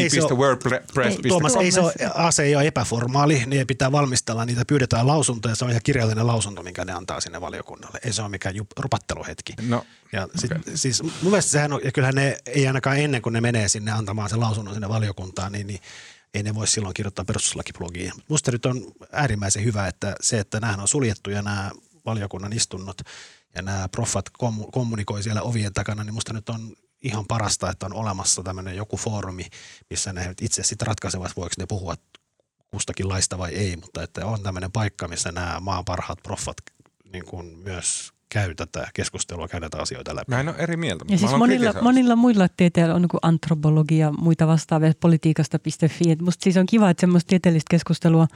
ei se ole- blogi.wordpress.com. Tuomas, ei se ole, ase ei ole epäformaali, niin pitää valmistella, niitä pyydetään lausuntoja, se on ihan kirjallinen lausunto, minkä ne antaa sinne valiokunnalle. Ei se ole mikään jup- rupatteluhetki. No, Ja sit, siis mun mielestä sehän on, ja kyllähän ne ei ainakaan ennen kuin ne menee sinne antamaan sen lausunnon sinne valiokuntaan, niin, niin ei ne voi silloin kirjoittaa perustuslakiblogiin. Musta nyt on äärimmäisen hyvä, että se, että nämä on suljettuja nämä valiokunnan istunnot ja nämä proffat kommu- kommunikoi siellä ovien takana, niin musta nyt on ihan parasta, että on olemassa tämmöinen joku foorumi, missä ne itse sitten ratkaisevat, voiko ne puhua kustakin laista vai ei, mutta että on tämmöinen paikka, missä nämä maan parhaat proffat niin kuin myös käy tätä keskustelua, käy näitä asioita läpi. mä en ole eri mieltä. mutta Ja siis monilla, monilla muilla tieteillä on niin antropologia ja muita vastaavia politiikasta.fi. Et musta siis on kiva, että semmoista tieteellistä keskustelua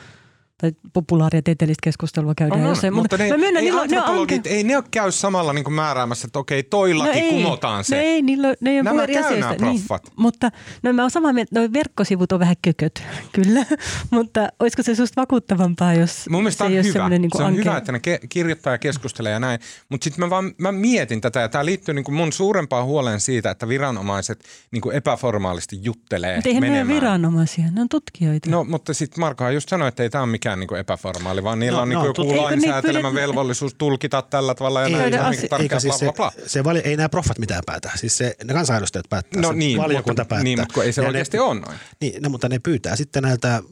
tai populaaria tieteellistä keskustelua käydään. On, on, jos ei- mutta ne, mä myönnän, ei niillä ne on ei ne ole käy samalla niin kuin määräämässä, että okei, toi laki no ei, kumotaan se. No ei, niillä, ne ei ole Nämä käy nämä proffat. Niin, mutta no mä oon samaa mieltä, noi verkkosivut on vähän kököt, kyllä. mutta olisiko se susta vakuuttavampaa, jos Mun mielestä se on ei hyvä. niin se on anke- hyvä, että ne ke- kirjoittaa ja keskustelee ja näin. Mutta sitten mä vaan mä mietin tätä ja tämä liittyy niin kuin mun suurempaan huoleen siitä, että viranomaiset niin kuin epäformaalisti juttelee Mutta eihän ne ole menemään. viranomaisia, ne on tutkijoita. No, mutta sitten Markohan just sanoi, että ei tämä ole mikään niinku epäformaali, vaan niillä No, on no, niinku joku Eikö niitä lainsäätelemä pyydä- velvollisuus tulkita tällä tavalla ja Ei, näin. Käydä se on asi- niinku Eikä siis bla, se, bla, bla. se vali, ei nämä proffat mitään päätä. Siis se, ne kansanedustajat päättää. No niin, valiokunta mutta, päättää. niin, mutta ei se Ja oikeasti ne, ole noin. Niin, no, mutta ne pyytää sitten näiltä,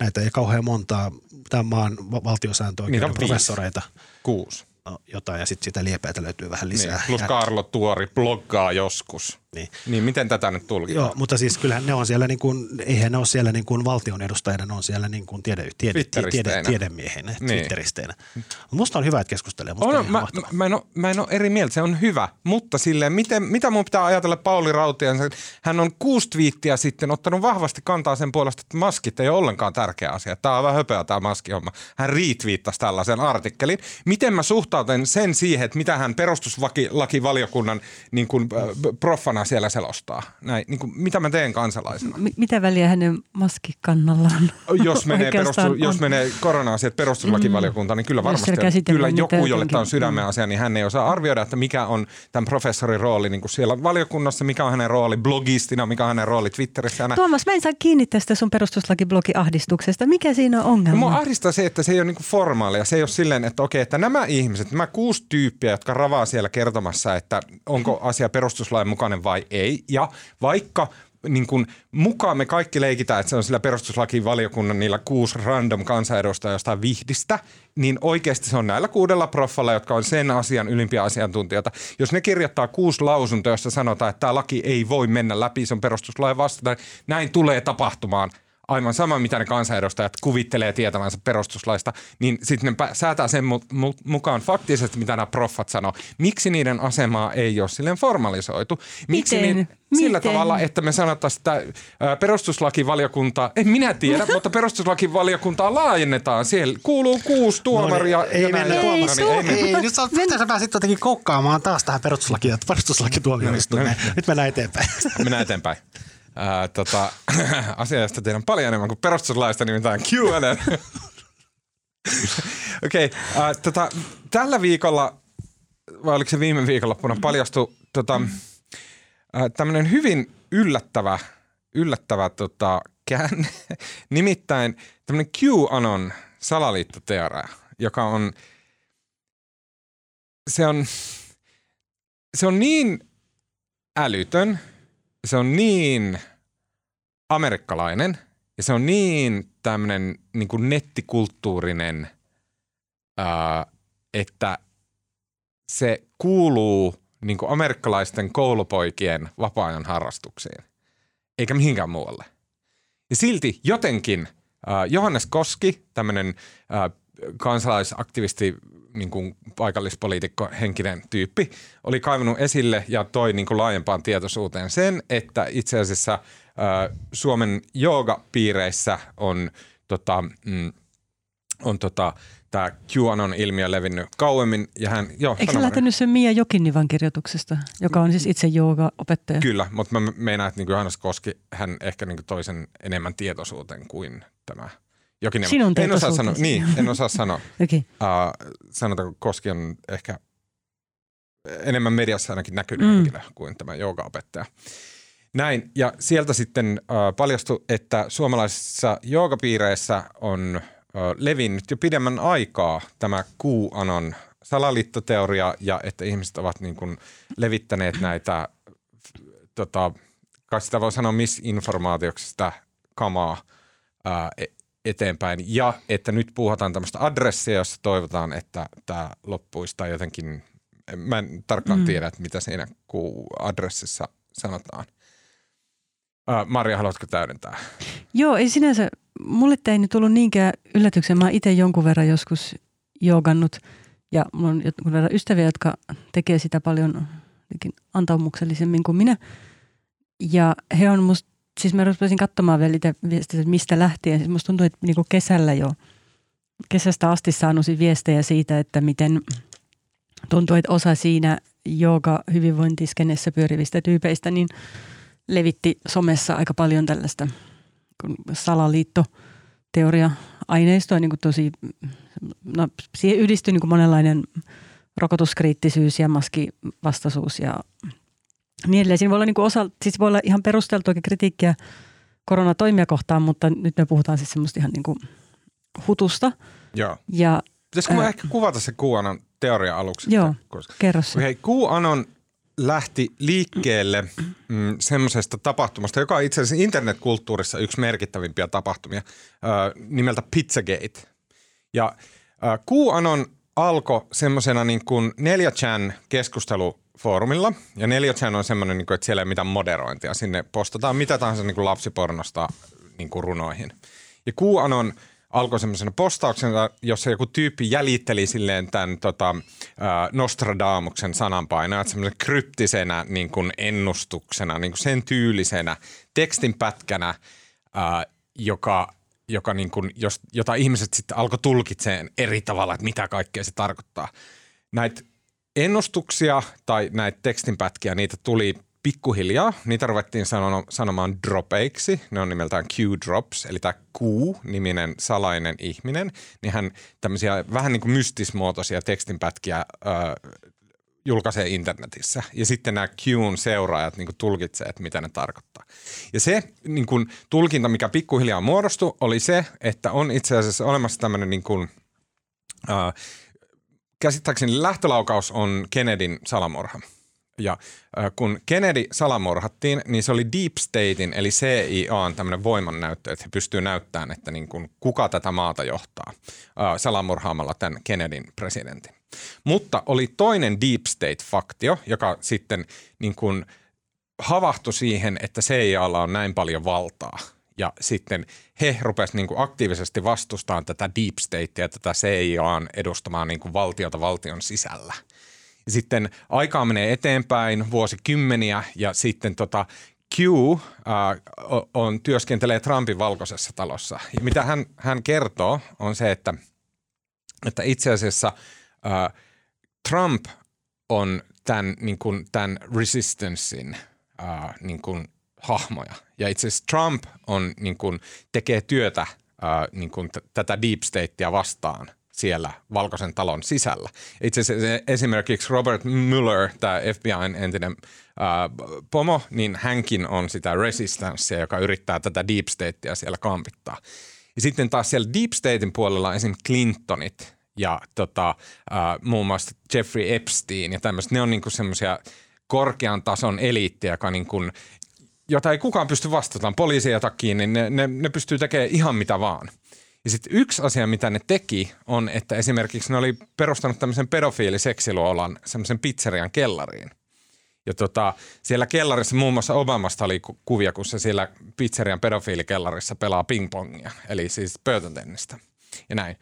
näitä ei kauhean montaa tämän maan on valtiosääntöoikeuden viisi. professoreita. Kuusi. No, jotain ja sitten sitä liepeätä löytyy vähän Niin. lisää. Plus ja, Karlo Tuori bloggaa joskus. Niin. Niin miten tätä nyt tulkitaan? Joo, mutta siis kyllähän ne on siellä niin kuin, eihän ne ole siellä niin kuin valtion edustajina, ne on siellä niin kuin tiede, tiede, tiede, tiedemiehinä, Niin. Twitteristeinä. Mutta musta on hyvä, että keskustelee. Musta On, on, mä, mahtavaa. mä, en ole, mä en ole eri mieltä, se on hyvä, mutta silleen, miten, mitä mun pitää ajatella Pauli Rautian, hän on kuusi twiittiä sitten ottanut vahvasti kantaa sen puolesta, että maskit ei ole ollenkaan tärkeä asia. Tämä on vähän höpöä tämä maskihomma. Hän retweettasi tällaisen artikkelin. Miten mä suhtautun sen siihen, että mitä hän perustuslakivaliokunnan niin kuin, äh, proffana siellä selostaa? Näin, niin kuin, mitä mä teen kansalaisena? M- mitä väliä hänen maskikannallaan jos menee, perustu, jos menee korona-asiat perustuslakivaliokuntaan, niin kyllä Jos varmasti, kyllä joku, jolle tämä on sydämen asia, niin hän ei osaa arvioida, että mikä on tämän professorin rooli niin kuin siellä valiokunnassa, mikä on hänen rooli blogistina, mikä on hänen rooli Twitterissä. Näin. Tuomas, mä en saa kiinni tästä sun perustuslakiblogi-ahdistuksesta. Mikä siinä on ongelma? No, mua ahdistaa se, että se ei ole niinku formaalia. Se ei ole silleen, että okei, että nämä ihmiset, nämä kuusi tyyppiä, jotka ravaa siellä kertomassa, että onko asia perustuslain mukainen vai ei. Ja vaikka niin kuin, mukaan me kaikki leikitään, että se on sillä perustuslakivaliokunnan niillä kuusi random kansanedustajaa jostain vihdistä, niin oikeasti se on näillä kuudella proffalla, jotka on sen asian ylimpiä asiantuntijoita. Jos ne kirjoittaa kuusi lausuntoa, jossa sanotaan, että tämä laki ei voi mennä läpi, se on perustuslain vastaan, näin tulee tapahtumaan – aivan sama, mitä ne kansanedustajat kuvittelee tietävänsä perustuslaista, niin sitten ne säätää sen mu- mu- mukaan faktisesti, mitä nämä proffat sanoo. Miksi niiden asemaa ei ole silleen formalisoitu? Miksi Miten? Niin, sillä Miten? tavalla, että me sanottaisiin, että perustuslakivaliokunta, en minä tiedä, mutta perustuslakivaliokuntaa laajennetaan. Siellä kuuluu kuusi tuomaria. No niin, ei ja näin. mennä No Tuomas. niin, ei. Ei, nyt sä, miten sä pääsit jotenkin kokkaamaan taas tähän perustuslaki- perustuslakituomioistuimeen. Nyt mennään eteenpäin. Mennään eteenpäin. Ää, tota, asiasta tiedän paljon enemmän kuin perustuslaista, nimittäin Q&A. Okei, okay, tota, tällä viikolla, vai oliko se viime viikonloppuna, paljastui tota, tämmöinen hyvin yllättävä, yllättävä tota, käänne. Nimittäin tämmöinen QAnon salaliittoteoria, joka on, se on, se on niin älytön, se on niin amerikkalainen ja se on niin tämmöinen niin nettikulttuurinen, ää, että se kuuluu niin kuin amerikkalaisten koulupoikien vapaa-ajan harrastuksiin, eikä mihinkään muualle. Ja silti jotenkin äh, Johannes Koski, tämmöinen äh, kansalaisaktivisti, niin kuin paikallispoliitikko henkinen tyyppi, oli kaivannut esille ja toi niin kuin laajempaan tietoisuuteen sen, että itse asiassa äh, Suomen joogapiireissä on tota, mm, on tota, tämä QAnon-ilmiö levinnyt kauemmin. Ja hän, joo, Eikö sä lähtenyt sen Mia Jokinnivan kirjoituksesta, joka on siis itse jooga-opettaja? Kyllä, mutta mä meinaan, että niin Johannes Koski, hän ehkä niin toisen enemmän tietoisuuteen kuin tämä Jokinniva. Sinun en osaa sanoa, Niin, en osaa sanoa. okay. uh, sanotaanko Koski on ehkä enemmän mediassa ainakin näkynyt mm. henkilö kuin tämä joogaopettaja. Näin, ja sieltä sitten uh, paljastui, että suomalaisissa joogapiireissä on levinnyt jo pidemmän aikaa tämä QAnon salaliittoteoria ja että ihmiset ovat niin kuin levittäneet näitä, tota, kai sitä voi sanoa misinformaatioksi sitä kamaa ää, e, eteenpäin. Ja että nyt puhutaan tämmöistä adressia, jossa toivotaan, että tämä loppuisi tai jotenkin, mä en tarkkaan mm. tiedä, että mitä siinä Q-adressissa sanotaan. Ää, Maria, haluatko täydentää? Joo, ei sinänsä mulle tämä ei nyt tullut niinkään yllätyksen. Mä itse jonkun verran joskus joogannut ja mulla on jonkun verran ystäviä, jotka tekee sitä paljon antaumuksellisemmin kuin minä. Ja he on musta, siis mä rupesin katsomaan vielä viestistä, että mistä lähtien. Siis musta tuntuu, että niinku kesällä jo, kesästä asti saanut viestejä siitä, että miten tuntuu, että osa siinä jooga hyvinvointiskenessä pyörivistä tyypeistä, niin levitti somessa aika paljon tällaista – salaliittoteoria-aineistoa, niin tosi, no, siihen yhdistyi niin monenlainen rokotuskriittisyys ja maskivastaisuus ja niin edelleen. Siinä voi olla, niin kuin osa, siis voi olla ihan perusteltua kritiikkiä koronatoimia kohtaan, mutta nyt me puhutaan siis semmoista ihan niin kuin hutusta. Joo. Ja, Pitäisikö mä ehkä kuvata se QAnon teoria aluksi? Joo, koska, kerro se. Hei, QAnon lähti liikkeelle mm, semmoisesta tapahtumasta, joka on itse asiassa internetkulttuurissa yksi merkittävimpiä tapahtumia äh, nimeltä Pizzagate. Ja äh, QAnon alkoi semmoisena niin kuin 4chan keskustelufoorumilla. Ja 4chan on semmoinen, niin kuin, että siellä ei mitään moderointia. Sinne postataan mitä tahansa niin kuin lapsipornosta niin kuin runoihin. Ja QAnon – alkoi semmoisena postauksena, jossa joku tyyppi jäljitteli silleen tämän tota, Nostradamuksen sananpainoa, semmoisen kryptisenä niin kuin ennustuksena, niin kuin sen tyylisenä tekstinpätkänä, ää, joka, joka niin kuin, jos, jota ihmiset sitten alkoi tulkitseen eri tavalla, että mitä kaikkea se tarkoittaa. Näitä ennustuksia tai näitä tekstinpätkiä, niitä tuli pikkuhiljaa niitä ruvettiin sanomaan dropeiksi. Ne on nimeltään Q-drops, eli tämä Q-niminen salainen ihminen. Niin hän tämmöisiä vähän niin kuin mystismuotoisia tekstinpätkiä äh, julkaisee internetissä. Ja sitten nämä Qn seuraajat niin tulkitsee, että mitä ne tarkoittaa. Ja se niin kuin, tulkinta, mikä pikkuhiljaa muodostui, oli se, että on itse asiassa olemassa tämmöinen niin kuin, äh, käsittääkseni lähtölaukaus on Kennedyn salamurha – ja äh, kun Kennedy salamurhattiin, niin se oli Deep Statein eli CIAn tämmöinen voimannäyttö, että he pystyvät näyttämään, että niin kuin, kuka tätä maata johtaa äh, salamurhaamalla tämän Kennedyn presidentin. Mutta oli toinen Deep State-faktio, joka sitten niin kuin havahtui siihen, että CIAlla on näin paljon valtaa. Ja sitten he rupesivat niin aktiivisesti vastustamaan tätä Deep Statea, tätä CIAn edustamaan niin kuin valtiota valtion sisällä – sitten aikaa menee eteenpäin vuosikymmeniä ja sitten tota Q äh, on, työskentelee Trumpin valkoisessa talossa. Ja mitä hän, hän kertoo on se, että, että itse asiassa äh, Trump on tämän, niin kuin, tämän resistancein äh, niin kuin, hahmoja. Ja itse asiassa Trump on, niin kuin, tekee työtä äh, niin kuin, t- tätä deep statea vastaan – siellä valkoisen talon sisällä. Itse asiassa esimerkiksi Robert Mueller, tämä FBIn entinen ää, pomo, niin hänkin on sitä resistanssia, joka yrittää tätä deep statea siellä kampittaa. Ja sitten taas siellä deep statein puolella esim. Clintonit ja tota, äh, muun muassa Jeffrey Epstein ja tämmöiset. Ne on niinku semmoisia korkean tason eliittiä, joka niinku, jota ei kukaan pysty vastaamaan. Poliisia takia, niin ne, ne, ne pystyy tekemään ihan mitä vaan. Ja sitten yksi asia, mitä ne teki, on, että esimerkiksi ne oli perustanut tämmöisen pedofiiliseksiluolan semmoisen pizzerian kellariin. Ja tota, siellä kellarissa muun muassa Obamasta oli kuvia, kun se siellä pizzerian pedofiilikellarissa pelaa pingpongia, eli siis pöytätennistä ja näin.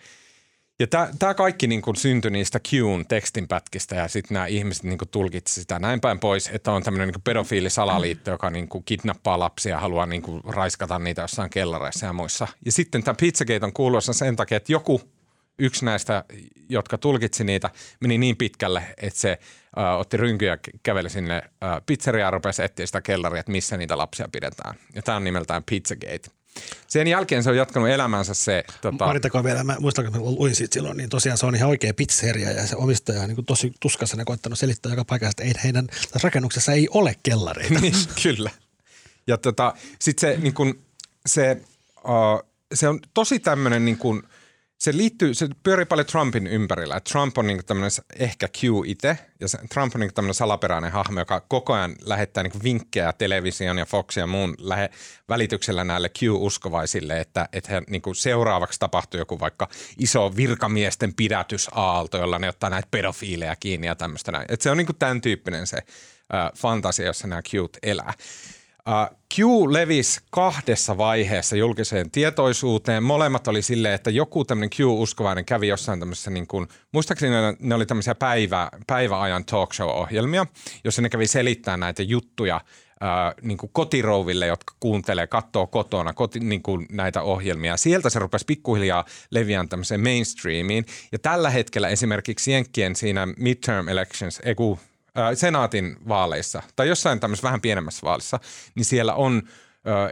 Ja tämä kaikki niin kuin syntyi niistä Qn tekstinpätkistä ja sitten nämä ihmiset niin tulkitsivat sitä näin päin pois, että on tämmöinen niin pedofiilisalaliitto, joka niin kuin kidnappaa lapsia ja haluaa niin kuin raiskata niitä jossain kellareissa ja muissa. Ja sitten tämä Pizzagate on kuuluessa sen takia, että joku yksi näistä, jotka tulkitsi niitä, meni niin pitkälle, että se äh, otti rynkyjä käveli sinne äh, pizzeriaan ja rupesi etsiä sitä kellaria, että missä niitä lapsia pidetään. Ja tämä on nimeltään Pizzagate. Sen jälkeen se on jatkanut elämänsä se... Tota... Vielä, mä muistan, kun mä luin siitä silloin, niin tosiaan se on ihan oikea pizzeria ja se omistaja on niin tosi tuskassa koittanut selittää joka paikassa, että ei, heidän rakennuksessa ei ole kellareita. niin, kyllä. Ja tota, sitten se, niin kun, se, uh, se on tosi tämmöinen niin kun, se liittyy, se pyörii paljon Trumpin ympärillä. Et Trump on niinku tämmöinen ehkä Q itse, ja se, Trump on niinku tämmöinen salaperäinen hahmo, joka koko ajan lähettää niinku vinkkejä television ja Fox ja muun lähe, välityksellä näille Q-uskovaisille, että, että he, niinku seuraavaksi tapahtuu joku vaikka iso virkamiesten pidätysaalto, jolla ne ottaa näitä pedofiileja kiinni ja tämmöistä näin. Et se on niinku tämän tyyppinen se äh, fantasia, jossa nämä Q elää. Q levisi kahdessa vaiheessa julkiseen tietoisuuteen. Molemmat oli silleen, että joku tämmöinen Q-uskovainen kävi jossain tämmöisessä, niin kuin, muistaakseni ne, oli tämmöisiä päivä, päiväajan talk show-ohjelmia, jossa ne kävi selittää näitä juttuja ää, niin kuin kotirouville, jotka kuuntelee, katsoo kotona koti, niin kuin näitä ohjelmia. Sieltä se rupesi pikkuhiljaa leviään tämmöiseen mainstreamiin. Ja tällä hetkellä esimerkiksi Jenkkien siinä midterm elections, ei senaatin vaaleissa tai jossain tämmöisessä vähän pienemmässä vaalissa, niin siellä on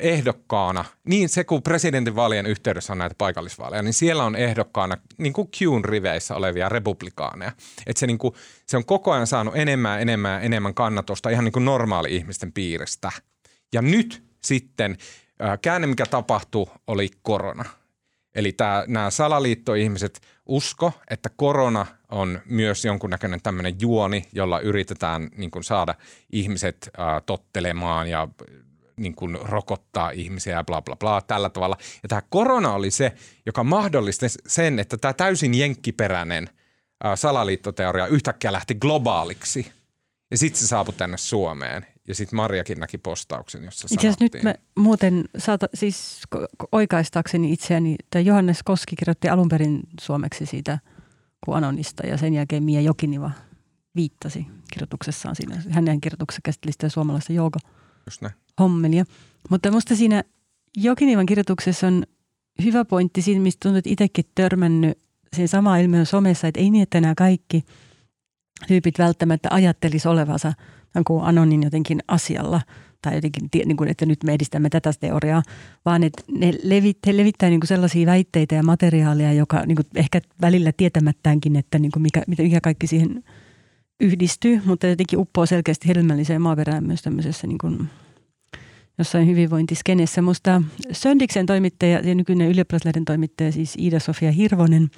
ehdokkaana, niin se kun presidentinvaalien yhteydessä on näitä paikallisvaaleja, niin siellä on ehdokkaana niin kuin Qn riveissä olevia republikaaneja. Että se, niin kuin, se on koko ajan saanut enemmän enemmän enemmän kannatusta ihan niin kuin normaali ihmisten piiristä. Ja nyt sitten käänne, mikä tapahtui, oli korona. Eli nämä salaliittoihmiset usko, että korona on myös jonkunnäköinen tämmöinen juoni, jolla yritetään niin kuin saada ihmiset ää, tottelemaan ja niin kuin rokottaa ihmisiä ja bla bla bla tällä tavalla. Ja tämä korona oli se, joka mahdollisti sen, että tämä täysin jenkkiperäinen ää, salaliittoteoria yhtäkkiä lähti globaaliksi. Ja sitten se saapui tänne Suomeen. Ja sitten Marjakin näki postauksen, jossa Itse nyt mä muuten, saata, siis oikaistaakseni itseäni, että Johannes Koski kirjoitti alun perin suomeksi siitä kuin Anonista ja sen jälkeen Mia Jokiniva viittasi kirjoituksessaan siinä. Hänen kirjoituksessa käsitteli sitä suomalaista jooga hommelia. Mutta musta siinä Jokinivan kirjoituksessa on hyvä pointti siinä, mistä tuntuu, että itsekin törmännyt siihen samaan ilmiön somessa, että ei niin, että nämä kaikki tyypit välttämättä ajattelisi olevansa – kuin anonin jotenkin asialla tai jotenkin, niin kuin, että nyt me edistämme tätä teoriaa, vaan että ne levit, he levittää niin kuin sellaisia väitteitä ja materiaalia, joka niin kuin ehkä välillä tietämättäänkin, että niin kuin mikä, mikä kaikki siihen yhdistyy, mutta jotenkin uppoo selkeästi helmälliseen maaperään myös tämmöisessä niin kuin jossain hyvinvointiskenessä. Musta Söndiksen toimittaja ja nykyinen ylioppilaslehden toimittaja, siis Iida-Sofia Hirvonen,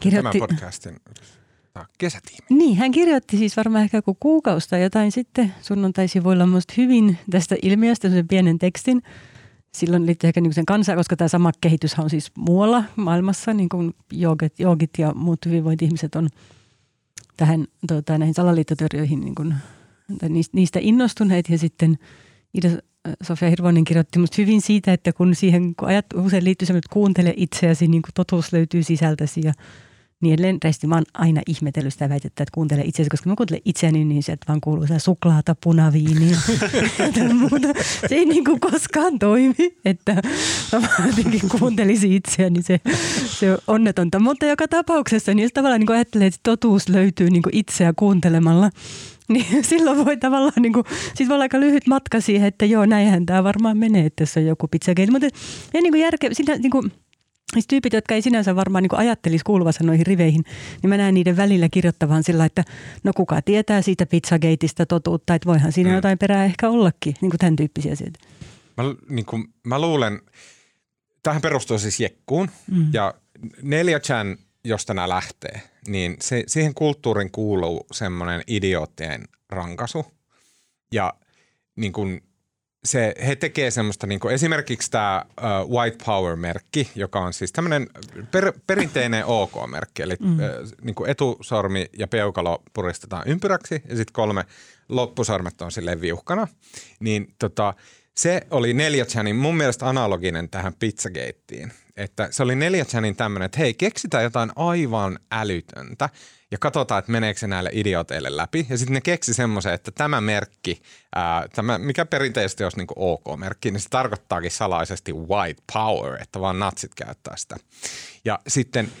kirjoitti... Tämän podcastin tota, kesätiimi. Niin, hän kirjoitti siis varmaan ehkä joku kuukausi tai jotain sitten sunnuntaisivuilla musta hyvin tästä ilmiöstä sen pienen tekstin. Silloin liittyy ehkä niin sen kanssa, koska tämä sama kehitys on siis muualla maailmassa, niin kuin joogit, joogit ja muut hyvinvointi-ihmiset on tähän, tota, näihin salaliittoteorioihin niin kuin, niistä innostuneet ja sitten Ida Sofia Hirvonen kirjoitti musta hyvin siitä, että kun siihen kun ajat, usein liittyy että kuuntele itseäsi, niin kuin totuus löytyy sisältäsi ja niin edelleen resti, mä oon aina ihmetellyt sitä väitettä, että kuuntele itseäsi, koska mä kuuntelen itseäni, niin se, että vaan kuuluu sitä suklaata, punaviiniä ja muuta. Se ei niin kuin koskaan toimi, että mä jotenkin kuuntelisin itseäni, niin se, se on onnetonta. Mutta joka tapauksessa, niin jos tavallaan niin ajattelee, että totuus löytyy niin itseä kuuntelemalla, niin silloin voi tavallaan, niin kuin, siis voi olla aika lyhyt matka siihen, että joo, näinhän tämä varmaan menee, että tässä on joku pizzagate. Mutta ei niin kuin järke, siinä, niin kuin, Siis tyypit, jotka ei sinänsä varmaan niin ajattelisi kuuluvansa noihin riveihin, niin mä näen niiden välillä kirjoittavan sillä, että no kuka tietää siitä pizzagateista totuutta, että voihan siinä mm. jotain perää ehkä ollakin, niin kuin tämän tyyppisiä asioita. Mä, niin kuin, mä luulen, tähän perustuu siis Jekkuun mm. ja 4chan josta nämä lähtee, niin se, siihen kulttuurin kuuluu semmoinen idioottien rankasu. Ja niin kuin se, he tekee semmoista, niin kuin esimerkiksi tämä uh, White Power-merkki, joka on siis tämmöinen per, perinteinen OK-merkki, eli mm. uh, niin kuin etusormi ja peukalo puristetaan ympyräksi ja sitten kolme loppusormet on silleen viuhkana. Niin tota, se oli 4chanin mun mielestä analoginen tähän Pizzagateen. Että se oli 4chanin tämmöinen, että hei, keksitään jotain aivan älytöntä ja katsotaan, että meneekö se näille idioteille läpi. Ja sitten ne keksi semmoisen, että tämä merkki, ää, tämä, mikä perinteisesti olisi niin OK-merkki, niin se tarkoittaakin salaisesti white power, että vaan natsit käyttää sitä. Ja sitten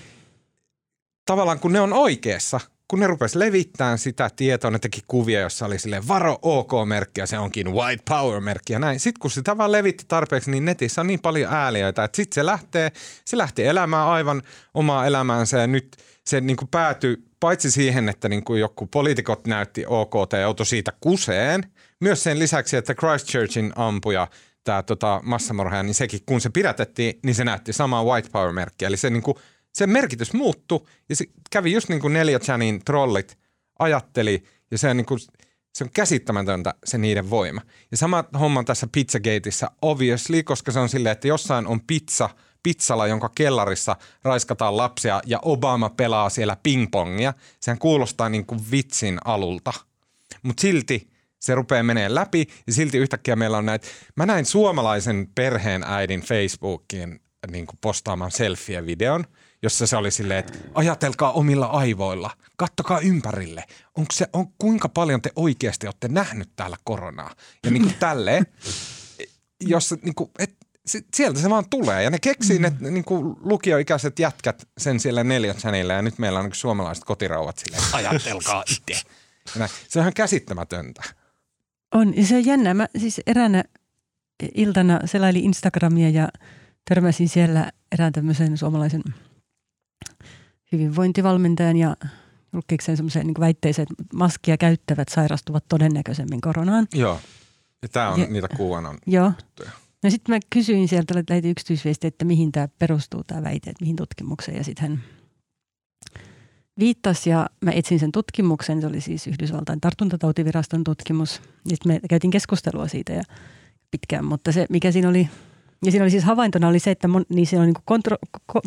tavallaan kun ne on oikeassa, kun ne rupes levittämään sitä tietoa, ne teki kuvia, jossa oli sille varo OK-merkki ja se onkin white power-merkki ja näin. Sitten kun sitä vaan levitti tarpeeksi, niin netissä on niin paljon ääliöitä, että sitten se lähtee, se lähti elämään aivan omaa elämäänsä ja nyt se niin kuin päätyi paitsi siihen, että niin kuin joku poliitikot näytti OKT ja joutui siitä kuseen, myös sen lisäksi, että Christchurchin ampuja tämä tota, massamorhaaja, niin sekin kun se pidätettiin, niin se näytti samaa white power-merkkiä. Eli se niin kuin se merkitys muuttui ja se kävi just niin kuin neljä Chanin trollit ajatteli ja se on, niin kuin, se on käsittämätöntä se niiden voima. Ja sama homma tässä Pizzagateissa obviously, koska se on silleen, että jossain on pizza, pizzala, jonka kellarissa raiskataan lapsia ja Obama pelaa siellä pingpongia. Sehän kuulostaa niin kuin vitsin alulta. Mutta silti se rupeaa menee läpi ja silti yhtäkkiä meillä on näitä. Mä näin suomalaisen perheen äidin Facebookiin niin kuin postaamaan selfie-videon – jossa se oli silleen, että ajatelkaa omilla aivoilla, kattokaa ympärille, onko se, on, kuinka paljon te oikeasti olette nähnyt täällä koronaa. Ja niin kuin tälleen, jossa niin kuin, et, sieltä se vaan tulee. Ja ne keksii ne niin kuin lukioikäiset jätkät sen siellä neljätsänillä ja nyt meillä on niin suomalaiset kotirauvat silleen, ajatelkaa itse. Se on ihan käsittämätöntä. On, ja se on jännä. Mä siis eräänä iltana selailin Instagramia ja törmäsin siellä erään tämmöisen suomalaisen – hyvinvointivalmentajan ja julkikseen semmoiseen niin väitteeseen, että maskia käyttävät sairastuvat todennäköisemmin koronaan. Joo, ja tämä on ja, niitä kuvanon Joo. Juttuja. No sitten mä kysyin sieltä, että lähetin yksityisviesti, että mihin tämä perustuu tämä väite, että mihin tutkimukseen. Ja sitten hän viittasi ja mä etsin sen tutkimuksen. Se oli siis Yhdysvaltain tartuntatautiviraston tutkimus. Sitten me käytiin keskustelua siitä ja pitkään, mutta se mikä siinä oli ja siinä oli siis havaintona oli se, että mon, niin siinä oli niin kontro, ko,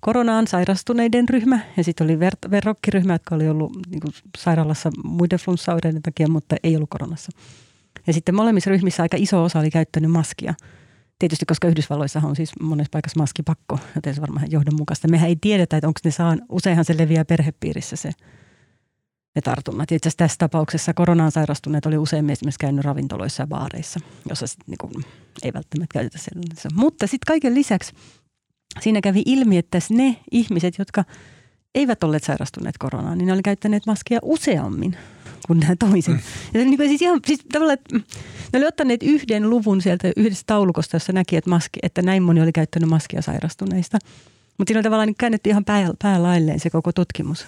koronaan sairastuneiden ryhmä ja sitten oli ver, verrokkiryhmä, jotka oli ollut niin kuin sairaalassa muiden flunssaoireiden takia, mutta ei ollut koronassa. Ja sitten molemmissa ryhmissä aika iso osa oli käyttänyt maskia. Tietysti, koska Yhdysvalloissa on siis monessa paikassa maskipakko, joten se varmaan johdonmukaista. Mehän ei tiedetä, että onko ne saan, useinhan se leviää perhepiirissä se ne tartunnat. Itse asiassa tässä tapauksessa koronaan sairastuneet oli usein esimerkiksi käynyt ravintoloissa ja baareissa, jossa sit niinku ei välttämättä käytetä sellaisessa. Mutta sitten kaiken lisäksi siinä kävi ilmi, että ne ihmiset, jotka eivät olleet sairastuneet koronaan, niin ne oli käyttäneet maskia useammin kuin nämä toiset. Mm. Ja niin kuin siis ihan, siis tavallaan, että ne oli ottaneet yhden luvun sieltä yhdestä taulukosta, jossa näki, että, maski, että näin moni oli käyttänyt maskia sairastuneista. Mutta siinä oli tavallaan niin käännetty ihan pää, päälailleen se koko tutkimus.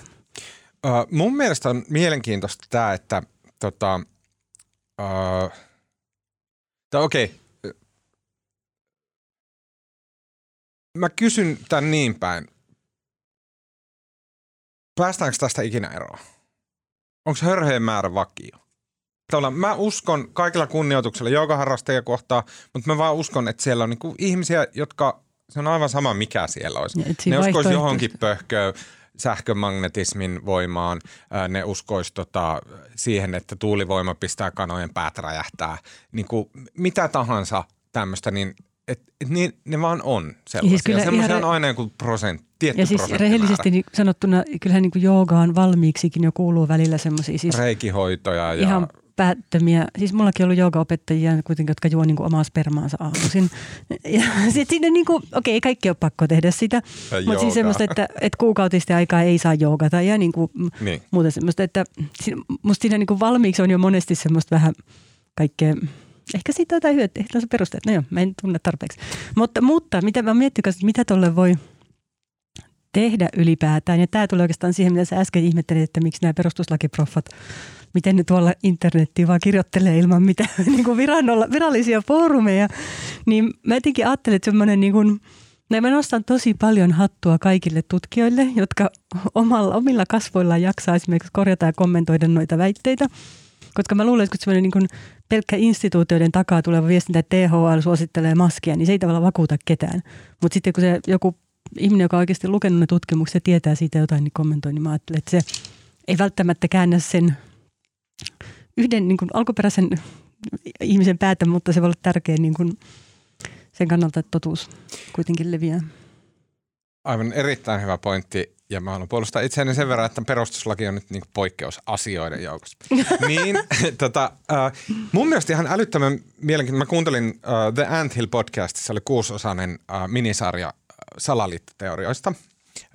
Uh, mun mielestä on mielenkiintoista tämä, että tota, uh, okei, okay. mä kysyn tämän niin päin. Päästäänkö tästä ikinä eroon? Onko hörheen määrä vakio? Tavallaan mä uskon kaikilla kunnioituksella joogaharrastajia kohtaa, mutta mä vaan uskon, että siellä on niinku ihmisiä, jotka, se on aivan sama mikä siellä olisi. Ne uskoisi johonkin pöhköön sähkömagnetismin voimaan. Ne uskois tota, siihen, että tuulivoima pistää kanojen päät räjähtää. Niin kuin mitä tahansa tämmöistä, niin et, et niin, ne vaan on sellaisia. Siis kyllä Semmoisia on aina joku prosent, tietty Ja siis rehellisesti niin sanottuna, kyllähän niin kuin joogaan valmiiksikin jo kuuluu välillä semmoisia. Siis Reikihoitoja ja... Ihan päättömiä. Siis mullakin on ollut joogaopettajia kuitenkin, jotka juo niin kuin omaa spermaansa aamuisin. Ja sitten siinä niin kuin, okei, kaikki on pakko tehdä sitä. Mutta siis semmoista, että, että kuukautista aikaa ei saa joogata ja niin kuin niin. muuta semmoista, että musta siinä niin kuin valmiiksi on jo monesti semmoista vähän kaikkea Ehkä siitä jotain hyötyä, ehkä se perusteet. No joo, mä en tunne tarpeeksi. Mutta, mutta mitä mä mietin, että mitä tuolle voi tehdä ylipäätään. Ja tämä tulee oikeastaan siihen, mitä sä äsken ihmettelit, että miksi nämä perustuslakiproffat miten ne tuolla internettiin vaan kirjoittelee ilman mitään niin kuin virallisia foorumeja. Niin mä jotenkin ajattelin, että semmoinen niin kuin, No mä nostan tosi paljon hattua kaikille tutkijoille, jotka omalla, omilla kasvoillaan jaksaa esimerkiksi korjata ja kommentoida noita väitteitä. Koska mä luulen, että semmoinen niin pelkkä instituutioiden takaa tuleva viestintä, että THL suosittelee maskia, niin se ei tavallaan vakuuta ketään. Mutta sitten kun se joku ihminen, joka on oikeasti lukenut ne tutkimukset ja tietää siitä jotain, niin kommentoi, niin mä ajattelen, että se ei välttämättä käännä sen yhden niin kuin alkuperäisen ihmisen päätä, mutta se voi olla tärkeä niin kuin sen kannalta, että totuus kuitenkin leviää. Aivan erittäin hyvä pointti. Ja mä haluan puolustaa itseäni sen verran, että perustuslaki on nyt niin poikkeus asioiden joukossa. niin, tota, äh, mun mielestä ihan älyttömän mielenkiintoinen. Mä kuuntelin uh, The Anthill podcastissa, se oli kuusosainen uh, minisarja salaliittoteorioista.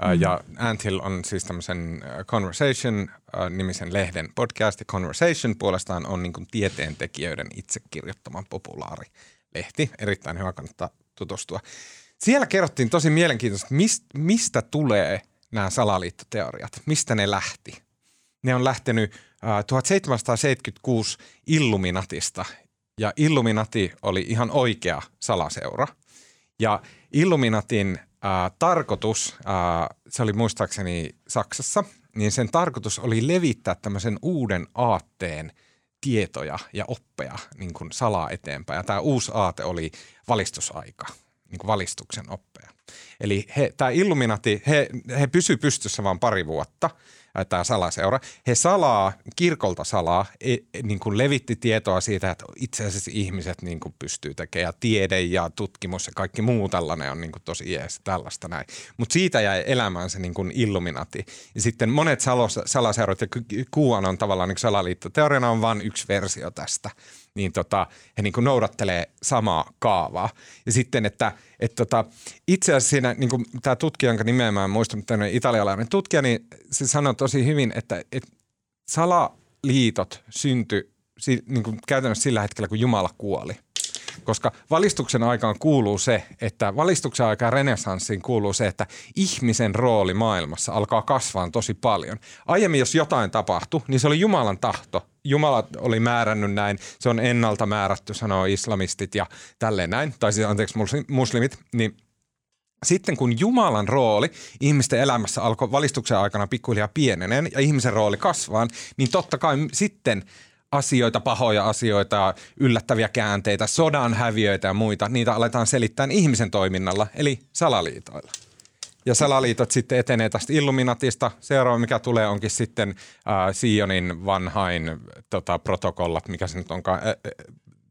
Mm. Ja Anthill on siis tämmöisen Conversation-nimisen lehden podcast. Ja Conversation puolestaan on niin kuin tieteentekijöiden itse kirjoittaman populaari lehti. Erittäin hyvä, kannattaa tutustua. Siellä kerrottiin tosi mielenkiintoista, mistä, tulee nämä salaliittoteoriat, mistä ne lähti. Ne on lähtenyt äh, 1776 Illuminatista, ja Illuminati oli ihan oikea salaseura. Ja Illuminatin äh, tarkoitus, äh, se oli muistaakseni Saksassa, niin sen tarkoitus oli levittää tämmöisen uuden aatteen tietoja ja oppeja niin kuin salaa eteenpäin. Ja tämä uusi aate oli valistusaika, niin kuin valistuksen oppeja. Eli he, tämä Illuminati, he, he pysy pystyssä vain pari vuotta – tämä salaseura, he salaa, kirkolta salaa, e, e, niin kuin levitti tietoa siitä, että itse asiassa ihmiset niin kuin pystyy tekemään tiede ja tutkimus ja kaikki muu tällainen on niin kuin tosi jees tällaista näin. Mutta siitä jäi elämään se niin kuin illuminati. Ja sitten monet salos, salaseurat ja kuuan on tavallaan niin salaliitto. Teoriana on vain yksi versio tästä niin tota, he niin kuin noudattelee samaa kaavaa. Ja sitten, että et tota, itse asiassa siinä, niin kuin tämä tutkija, jonka nimeä mä en muista, mutta italialainen tutkija, niin se sanoi tosi hyvin, että, että salaliitot syntyi niin kuin käytännössä sillä hetkellä, kun Jumala kuoli – koska valistuksen aikaan kuuluu se, että valistuksen aikaan renessanssiin kuuluu se, että ihmisen rooli maailmassa alkaa kasvaa tosi paljon. Aiemmin, jos jotain tapahtui, niin se oli Jumalan tahto. Jumala oli määrännyt näin, se on ennalta määrätty, sanoo islamistit ja tälleen näin, tai siis anteeksi muslimit, niin sitten kun Jumalan rooli ihmisten elämässä alkoi valistuksen aikana pikkuhiljaa pienenen ja ihmisen rooli kasvaa, niin totta kai sitten – asioita, pahoja asioita, yllättäviä käänteitä, sodan häviöitä ja muita, niitä aletaan selittää ihmisen toiminnalla, eli salaliitoilla. Ja salaliitot sitten etenee tästä Illuminatista. Seuraava, mikä tulee, onkin sitten äh, Sionin vanhain tota, protokollat, mikä se nyt onkaan, äh,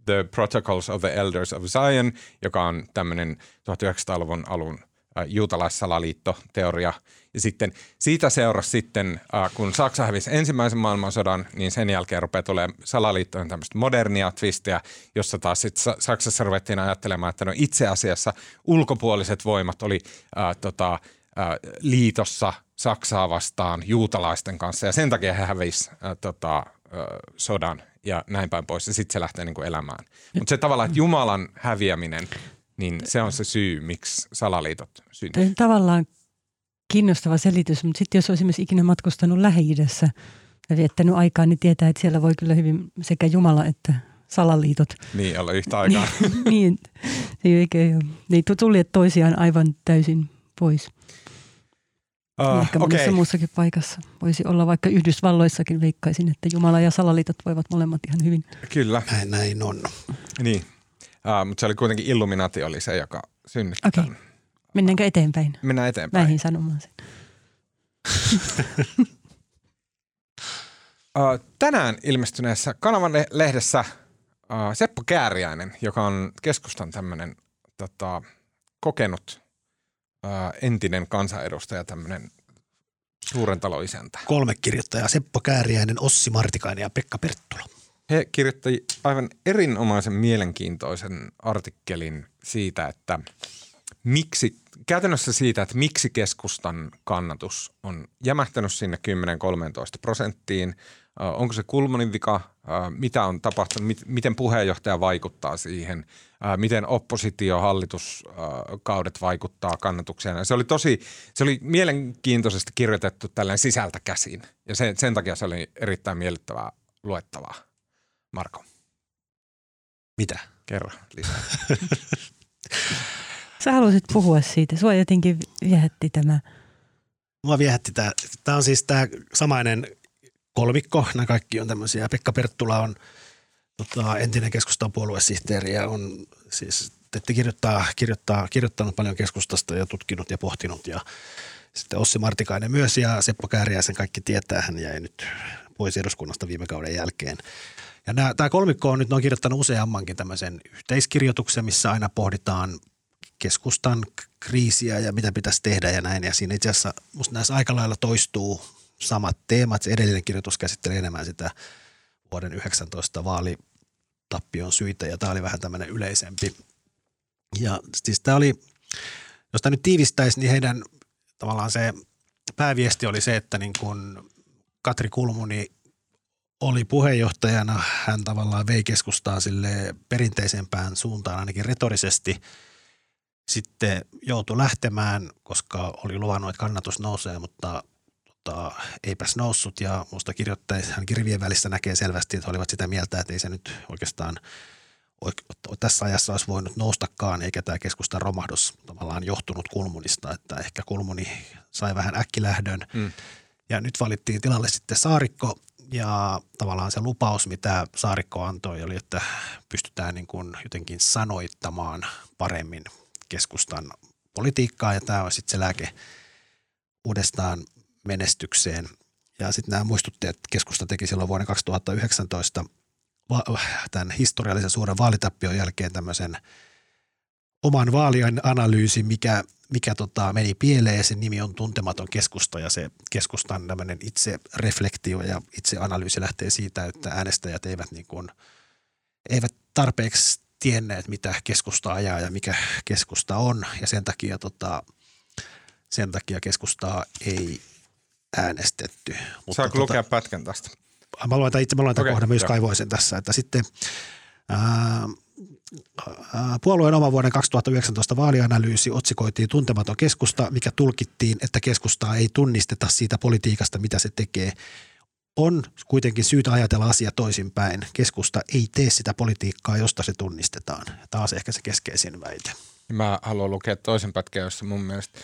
The Protocols of the Elders of Zion, joka on tämmöinen 1900-luvun alun juutalaissalaliittoteoria – ja sitten siitä seurasi sitten, äh, kun Saksa hävisi ensimmäisen maailmansodan, niin sen jälkeen rupeaa tulemaan salaliittojen tämmöistä modernia twistiä, jossa taas sitten Saksassa ruvettiin ajattelemaan, että no itse asiassa ulkopuoliset voimat oli äh, tota, äh, liitossa Saksaa vastaan juutalaisten kanssa. Ja sen takia he hävisivät äh, tota, äh, sodan ja näin päin pois. Ja sitten se lähtee niin kuin elämään. Mutta se tavallaan, että Jumalan häviäminen, niin se on se syy, miksi salaliitot syntyy. Tavallaan kiinnostava selitys, mutta sitten jos olisi esimerkiksi ikinä matkustanut Lähi-idässä ja viettänyt aikaa, niin tietää, että siellä voi kyllä hyvin sekä Jumala että salaliitot. Niin, olla yhtä aikaa. niin, ei oikein ole. Niin tulleet toisiaan aivan täysin pois. Uh, Ehkä monessa okay. muussakin paikassa. Voisi olla vaikka Yhdysvalloissakin veikkaisin, että Jumala ja salaliitot voivat molemmat ihan hyvin. Kyllä. Näin, näin on. Niin, uh, mutta se oli kuitenkin Illuminati oli se, joka synnytti okay. Mennäänkö eteenpäin? Mennään eteenpäin. Näihin sanomaan sen. Tänään ilmestyneessä kanavan lehdessä Seppo Kääriäinen, joka on keskustan tämmöinen tota, kokenut entinen kansanedustaja, tämmöinen suuren talon isäntä. Kolme kirjoittajaa, Seppo Kääriäinen, Ossi Martikainen ja Pekka Perttula. He kirjoitti aivan erinomaisen mielenkiintoisen artikkelin siitä, että miksi käytännössä siitä, että miksi keskustan kannatus on jämähtänyt sinne 10-13 prosenttiin. Onko se Kulmanin vika? Mitä on tapahtunut? Miten puheenjohtaja vaikuttaa siihen? Miten oppositio, hallituskaudet vaikuttaa kannatukseen? Se oli tosi, se oli mielenkiintoisesti kirjoitettu tällainen sisältä käsin. Ja sen, sen takia se oli erittäin miellyttävää luettavaa. Marko. Mitä? Kerro lisää. Sä halusit puhua siitä. Sua jotenkin viehätti tämä. Mua viehätti tämä. Tämä on siis tämä samainen kolmikko. Nämä kaikki on tämmöisiä. Pekka Perttula on tota, entinen keskustan puoluesihteeri ja on siis te kirjoittaa, kirjoittaa, kirjoittanut paljon keskustasta ja tutkinut ja pohtinut ja sitten Ossi Martikainen myös ja Seppo Kääriäisen kaikki tietää, hän jäi nyt pois eduskunnasta viime kauden jälkeen. Ja nämä, tämä kolmikko on nyt, on kirjoittanut useammankin tämmöisen yhteiskirjoituksen, missä aina pohditaan keskustan kriisiä ja mitä pitäisi tehdä ja näin. Ja siinä itse asiassa musta näissä aika lailla toistuu samat teemat. Se edellinen kirjoitus käsittelee enemmän sitä vuoden 19 vaalitappion syitä ja tämä oli vähän tämmöinen yleisempi. Ja siis tämä oli, jos tämä nyt tiivistäisi, niin heidän tavallaan se pääviesti oli se, että niin kun Katri Kulmuni oli puheenjohtajana, hän tavallaan vei keskustaa sille perinteisempään suuntaan ainakin retorisesti. Sitten joutui lähtemään, koska oli luvannut, että kannatus nousee, mutta tota, eipäs noussut ja minusta kirjoittaisi, hän kirvien välissä näkee selvästi, että he olivat sitä mieltä, että ei se nyt oikeastaan tässä ajassa olisi voinut noustakaan, eikä tämä keskustan romahdus tavallaan johtunut Kulmunista, että ehkä Kulmuni sai vähän äkkilähdön. Mm. Ja nyt valittiin tilalle sitten Saarikko ja tavallaan se lupaus, mitä Saarikko antoi, oli, että pystytään niin kuin jotenkin sanoittamaan paremmin keskustan politiikkaa ja tämä on sitten se lääke uudestaan menestykseen. Ja sitten nämä muistutteet keskusta teki silloin vuoden 2019 tämän historiallisen suuren vaalitappion jälkeen tämmöisen oman vaalien analyysi, mikä, mikä tota, meni pieleen. Sen nimi on Tuntematon keskusta ja se keskustan tämmöinen itse reflektio ja itse analyysi lähtee siitä, että äänestäjät eivät, niin kuin, eivät tarpeeksi tienneet, mitä keskusta ajaa ja mikä keskusta on. Ja sen takia, tota, sen takia keskustaa ei äänestetty. Mutta Saanko tota, lukea pätkän tästä? Mä luen itse, mä luen okay, kohdan, myös kaivoin sen tässä, että sitten ää, Puolueen oma vuoden 2019 vaalianalyysi otsikoitiin tuntematon keskusta, mikä tulkittiin, että keskustaa ei tunnisteta siitä politiikasta, mitä se tekee. On kuitenkin syytä ajatella asia toisinpäin. Keskusta ei tee sitä politiikkaa, josta se tunnistetaan. On ehkä se keskeisin väite. Mä haluan lukea toisen pätkän, jossa mun mielestä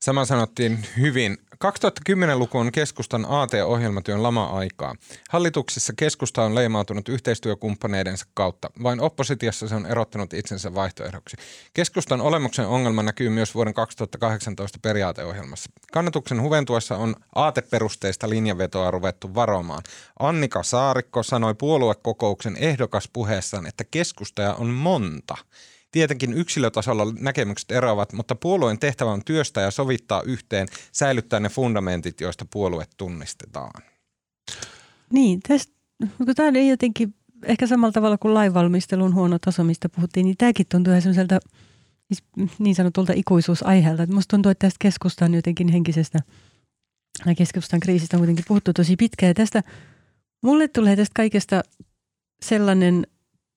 Sama sanottiin hyvin. 2010-luku on keskustan AT-ohjelmatyön lama-aikaa. Hallituksessa keskusta on leimautunut yhteistyökumppaneidensa kautta. Vain oppositiossa se on erottanut itsensä vaihtoehdoksi. Keskustan olemuksen ongelma näkyy myös vuoden 2018 periaateohjelmassa. Kannatuksen huventuessa on aateperusteista linjavetoa ruvettu varomaan. Annika Saarikko sanoi puoluekokouksen ehdokas puheessaan, että keskustaja on monta – Tietenkin yksilötasolla näkemykset eroavat, mutta puolueen tehtävä on työstää ja sovittaa yhteen, säilyttää ne fundamentit, joista puolue tunnistetaan. Niin, tästä, tämä ei jotenkin ehkä samalla tavalla kuin lainvalmistelun huono taso, mistä puhuttiin, niin tämäkin tuntuu ihan semmoiselta siis niin sanotulta ikuisuusaiheelta. Musta tuntuu, että tästä keskustan jotenkin henkisestä ja keskustan kriisistä on kuitenkin puhuttu tosi pitkään. Ja tästä mulle tulee tästä kaikesta sellainen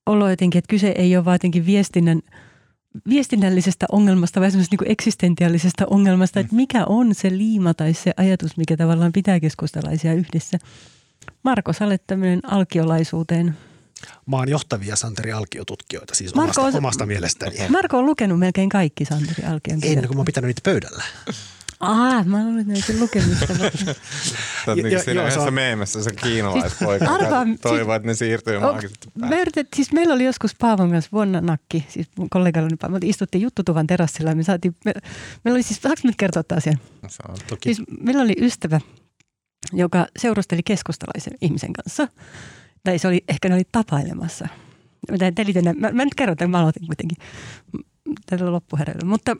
olo jotenkin, että kyse ei ole vaan jotenkin viestinnän, viestinnällisestä ongelmasta, vaan semmoisesta niin eksistentiaalisesta ongelmasta, että mikä on se liima tai se ajatus, mikä tavallaan pitää keskustalaisia yhdessä. Marko, sä olet tämmöinen alkiolaisuuteen maan johtavia Santeri Alkio-tutkijoita, siis Marko omasta, on, omasta mielestäni. Marko on lukenut melkein kaikki Santeri Alkion kirjat. En, kun mä oon pitänyt niitä pöydällä. Ah, mä olen nyt lukemista. Sä oot niin siinä yhdessä meemessä se kiinalaispoika, siis, arvaa, toivoo, siis, että ne siirtyy me yritet, siis meillä oli joskus Paavon kanssa vuonna nakki, siis mun kollegalla oli me istuttiin juttutuvan terassilla ja me saatiin, me, meillä oli siis, saanko nyt kertoa tämän asian? Saan, toki. Siis meillä oli ystävä, joka seurusteli keskustalaisen ihmisen kanssa. Tai se oli, ehkä ne oli tapailemassa. Mä, mä, mä nyt kerron, että mä aloitin kuitenkin tällä loppuherällä. Mutta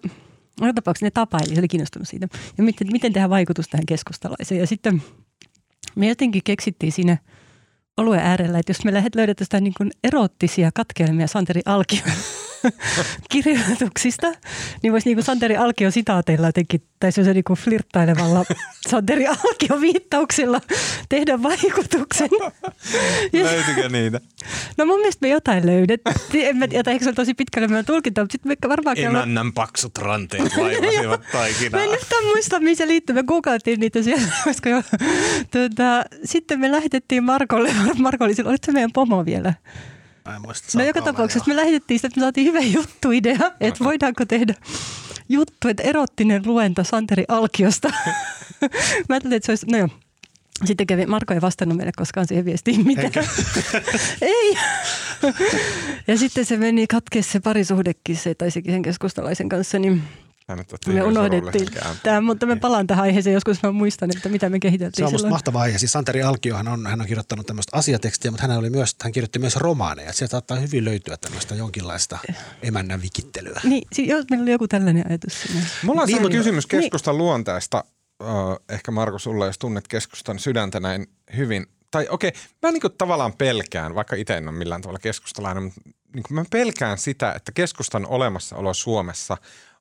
joka tapauksessa ne tapaili, se oli kiinnostunut siitä. Ja miten, miten tehdä vaikutus tähän keskustalaiseen. Ja sitten me jotenkin keksittiin siinä oluen äärellä, että jos me löydetään niin kuin erottisia katkelmia Santeri Alkion kirjoituksista, niin voisi niin kuin Santeri Alkio sitaateilla jotenkin, tai se niin kuin flirttailevalla Santeri Alkio viittauksilla tehdä vaikutuksen. Löytyykö niitä? No mun mielestä me jotain löydettiin. En mä tiedä, eikö se ole tosi pitkälle meidän tulkinta, mutta sitten me varmaan... Emännän paksut ranteet vaivasivat taikinaa. Mä en nyt muista, mihin se liittyy. Me googlattiin niitä siellä, koska jo, tuota, sitten me lähetettiin Markolle. Marko oli silloin, se meidän pomo vielä? Mä en muista, No joka tapauksessa me lähetettiin sitä, että me saatiin hyvä juttuidea, että voidaanko tehdä juttu, että erottinen luenta Santeri Alkiosta. Mä ajattelin, että se olisi, no joo. Sitten kävi, Marko ei vastannut meille koskaan siihen viestiin mitään. Ei. ja sitten se meni katkeessa se parisuhdekin, se taisikin sen keskustalaisen kanssa, niin Tää nyt otti me unohdettiin tämä, mutta me palaan tähän aiheeseen joskus, mä muistan, että mitä me Se kehiteltiin on musta mahtava aihe. Siis Santeri Alkiohan on, hän on kirjoittanut tämmöistä asiatekstiä, mutta hän, oli myös, hän kirjoitti myös romaaneja. Sieltä saattaa hyvin löytyä tämmöistä jonkinlaista emännän vikittelyä. Niin, si- jos meillä oli joku tällainen ajatus siinä. Mulla on Niin, niin, mutta- kysymys keskustan luonteesta. Ö, ehkä Marko sulle, jos tunnet keskustan sydäntä näin hyvin. Tai okei, mä niin tavallaan pelkään, vaikka itse en ole millään tavalla keskustalainen, mutta niin mä pelkään sitä, että keskustan olemassaolo Suomessa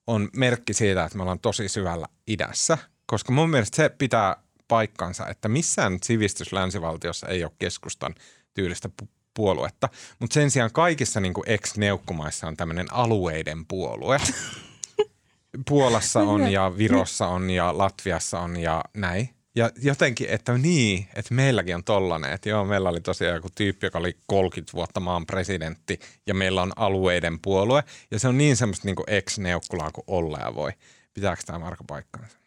on merkki siitä, että me ollaan tosi syvällä idässä. Koska mun mielestä se pitää paikkansa, että missään sivistys länsivaltiossa ei ole keskustan tyylistä pu- puoluetta. Mutta sen sijaan kaikissa niin ex-neukkumaissa on tämmöinen alueiden puolue. Puolassa on ja Virossa on ja Latviassa on ja näin. Ja jotenkin, että niin, että meilläkin on tollanen, että joo, meillä oli tosiaan joku tyyppi, joka oli 30 vuotta maan presidentti ja meillä on alueiden puolue. Ja se on niin semmoista niin ex-neukkulaa kuin olla voi. Pitääkö tämä Marko paikkaansa?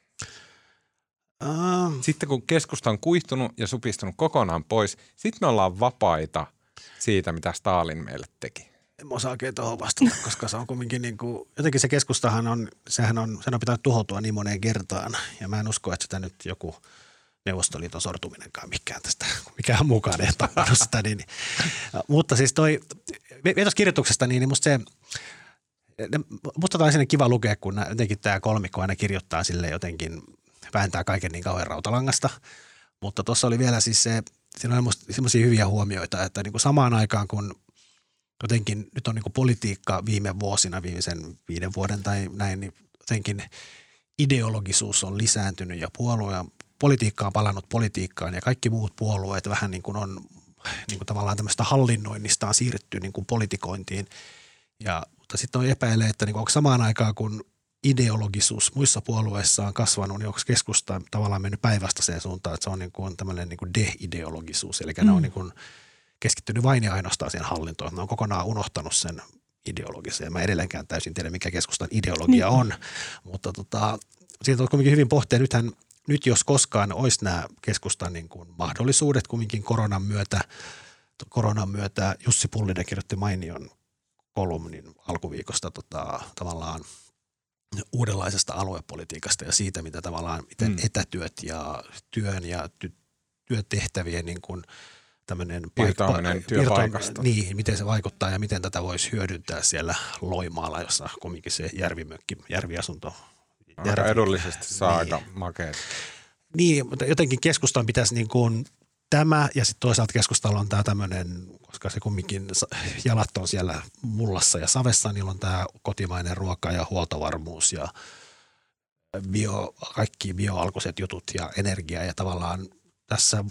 Uh, Sitten kun keskusta on kuihtunut ja supistunut kokonaan pois, sitten me ollaan vapaita siitä, mitä Stalin meille teki. En osaa oikein tuohon vastata, koska se on kumminkin niin kuin, jotenkin se keskustahan on, sehän on, sen on pitänyt tuhoutua niin moneen kertaan. Ja mä en usko, että sitä nyt joku Neuvostoliiton sortuminenkaan mikään tästä, mikään mukaan ei tappanut sitä. Niin. Mutta siis toi, vetoskirjoituksesta, niin, niin musta se, musta on kiva lukea, kun jotenkin tämä kolmikko aina kirjoittaa sille jotenkin, vääntää kaiken niin kauhean rautalangasta. Mutta tuossa oli vielä siis se, siinä oli semmoisia hyviä huomioita, että niin kuin samaan aikaan kun jotenkin nyt on niin politiikka viime vuosina, viimeisen viiden vuoden tai näin, niin jotenkin ideologisuus on lisääntynyt ja puolue ja politiikka on palannut politiikkaan ja kaikki muut puolueet vähän niin kuin on niin kuin tavallaan tämmöistä hallinnoinnista on siirretty niin kuin politikointiin. Ja, mutta sitten on epäilee, että niin kuin onko samaan aikaan kun ideologisuus muissa puolueissa on kasvanut, niin onko keskusta tavallaan mennyt päinvastaiseen suuntaan, että se on niin kuin tämmöinen niin kuin de-ideologisuus, eli mm. ne on niin kuin keskittynyt vain ja ainoastaan siihen hallintoon. Ne on kokonaan unohtanut sen ideologisen. Ja mä edelleenkään täysin tiedä, mikä keskustan ideologia Niin. on. Mutta tota, siitä on kuitenkin hyvin pohtia. Nythän, nyt jos koskaan olisi nämä keskustan niin kuin mahdollisuudet kumminkin koronan myötä, koronan myötä Jussi Pullinen kirjoitti mainion kolumnin alkuviikosta tota, tavallaan uudenlaisesta aluepolitiikasta ja siitä, mitä tavallaan, miten Mm. mm. etätyöt ja työn ja ty, työtehtävien niin kuin tämmöinen Irtoaminen työpaikasta. Niin, miten se vaikuttaa ja miten tätä voisi hyödyntää siellä Loimaalla, jossa kumminkin se järvimökki, järviasunto. Aika järvi- edullisesti saa Niin. aika makeet. Niin, mutta jotenkin keskustan pitäisi niin kuin tämä ja sitten toisaalta keskustalla on tämä tämmöinen, koska se kumminkin jalat on siellä mullassa ja savessa, niillä on tämä kotimainen ruoka ja huoltovarmuus ja bio, kaikki bioalkuiset jutut ja energia ja tavallaan tässä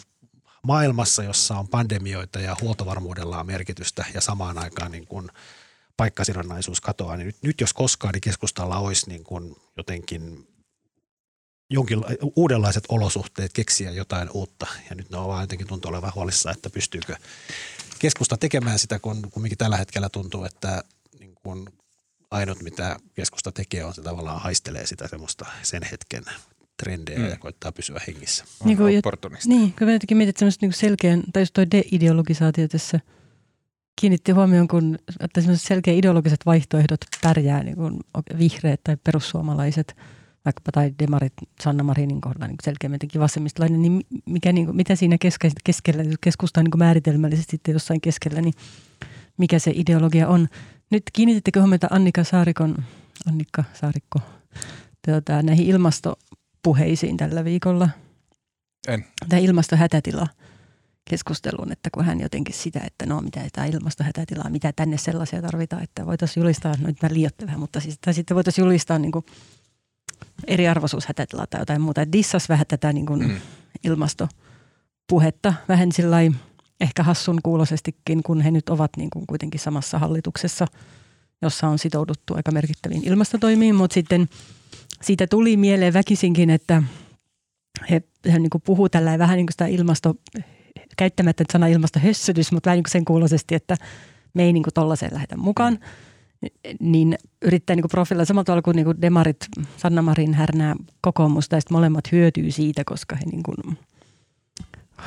maailmassa, jossa on pandemioita ja huoltovarmuudella on merkitystä ja samaan aikaan niin kuin paikkasidonnaisuus katoaa, niin nyt, nyt jos koskaan, niin keskustalla olisi niin kuin jotenkin jonkin uudenlaiset olosuhteet keksiä jotain uutta. Ja nyt ne on vaan jotenkin tuntuu olevan huolissa, että pystyykö keskusta tekemään sitä, kun kumminkin tällä hetkellä tuntuu, että niin kuin ainut mitä keskusta tekee on se tavallaan haistelee sitä semmoista sen hetken trendejä Mm. ja koittaa pysyä hengissä. On Niin kuin opportunisti. Niin, kun mä jotenkin mietin, semmoista niinku selkeän, tai just toi de-ideologisaatio tässä kiinnitti huomioon, kun että semmoiset selkeä ideologiset vaihtoehdot pärjää, niin kuin vihreät tai perussuomalaiset, vaikkapa tai demarit Sanna Marinin kohdalla niin selkeämmin jotenkin vasemmistolainen, niin mikä, niin kuin, mitä siinä keske, keskellä, jos keskusta on niin määritelmällisesti sitten jossain keskellä, niin mikä se ideologia on. Nyt kiinnitittekö huomiota Annika Saarikon, Annikka Saarikko, tuota, näihin ilmastopuheisiin tällä viikolla? En. Tämä ilmastohätätila keskusteluun, että kun hän jotenkin sitä, että no mitä tämä ilmastohätätila, mitä tänne sellaisia tarvitaan, että voitaisiin julistaa, no nyt mä liioittelen vähän, mutta siis, tai sitten voitaisiin julistaa niin kuin eriarvoisuushätätilaa tai jotain muuta. Dissas vähän tätä niin kuin Mm. ilmastopuhetta, vähän sillä ehkä hassun kuulosestikin, kun he nyt ovat niin kuin kuitenkin samassa hallituksessa, jossa on sitouduttu aika merkittäviin ilmastotoimiin, mutta sitten siitä tuli mieleen väkisinkin, että he, he niin puhuu tällä vähän niin kuin sitä ilmasto, käyttämättä nyt sana ilmastohössötys, mutta vähän niin kuin sen kuuloisesti, että me ei niin kuin tollaiseen lähdetä mukaan. Niin yrittää niin kuin profiloida samalla tavalla kuin, niin kuin demarit, Sanna Marin härnää kokoomusta ja sitten molemmat hyötyy siitä, koska he niin kuin,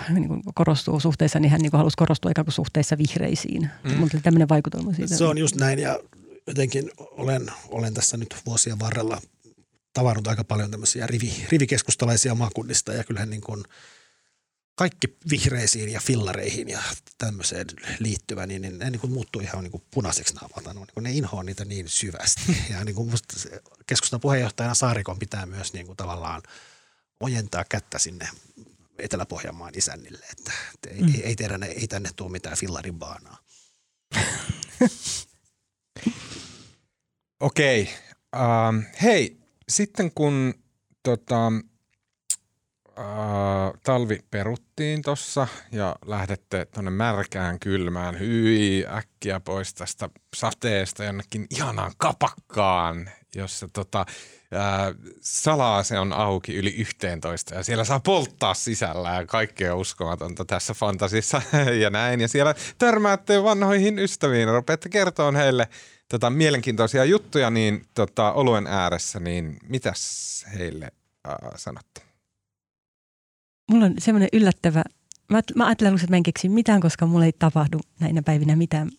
niin kuin korostuu suhteessa, niin hän niin kuin halusi korostua ikään kuin suhteessa vihreisiin. Mm. Mutta tämmöinen vaikutelma siitä. Se on just näin ja jotenkin olen, olen tässä nyt vuosien varrella tavannut aika paljon tämmöisiä rivi, rivikeskustalaisia maakunnista ja kyllähän niin kuin kaikki vihreisiin ja fillareihin ja tämmöiseen liittyvä, niin, niin ne niin kuin muuttuu ihan niin kuin punaiseksi naamalta. No, niin ne inhoaa niitä niin syvästi. Ja niin kuin keskustan puheenjohtajana Saarikon pitää myös niin kuin tavallaan ojentaa kättä sinne Etelä-Pohjanmaan isännille, että, että mm. ei, ei, teidän, ei tänne tule mitään fillarin baanaa. Okei. Okay. Uh, hei, sitten kun tota, uh, talvi peruttiin tuossa ja lähdette tuonne märkään kylmään, hyi äkkiä pois tästä sateesta jonnekin ihanaan kapakkaan, jossa tota, uh, salaa se on auki yli 11 ja siellä saa polttaa sisällä ja kaikkea uskomatonta tässä fantasissa ja näin. Ja siellä törmäätte vanhoihin ystäviin ja rupeatte heille – tota, mielenkiintoisia juttuja niin tota, oluen ääressä, niin mitäs heille äh, sanotte? Mulla on semmoinen yllättävä, mä, mä ajattelen että mä en keksi mitään, koska mulla ei tapahdu näinä päivinä mitään.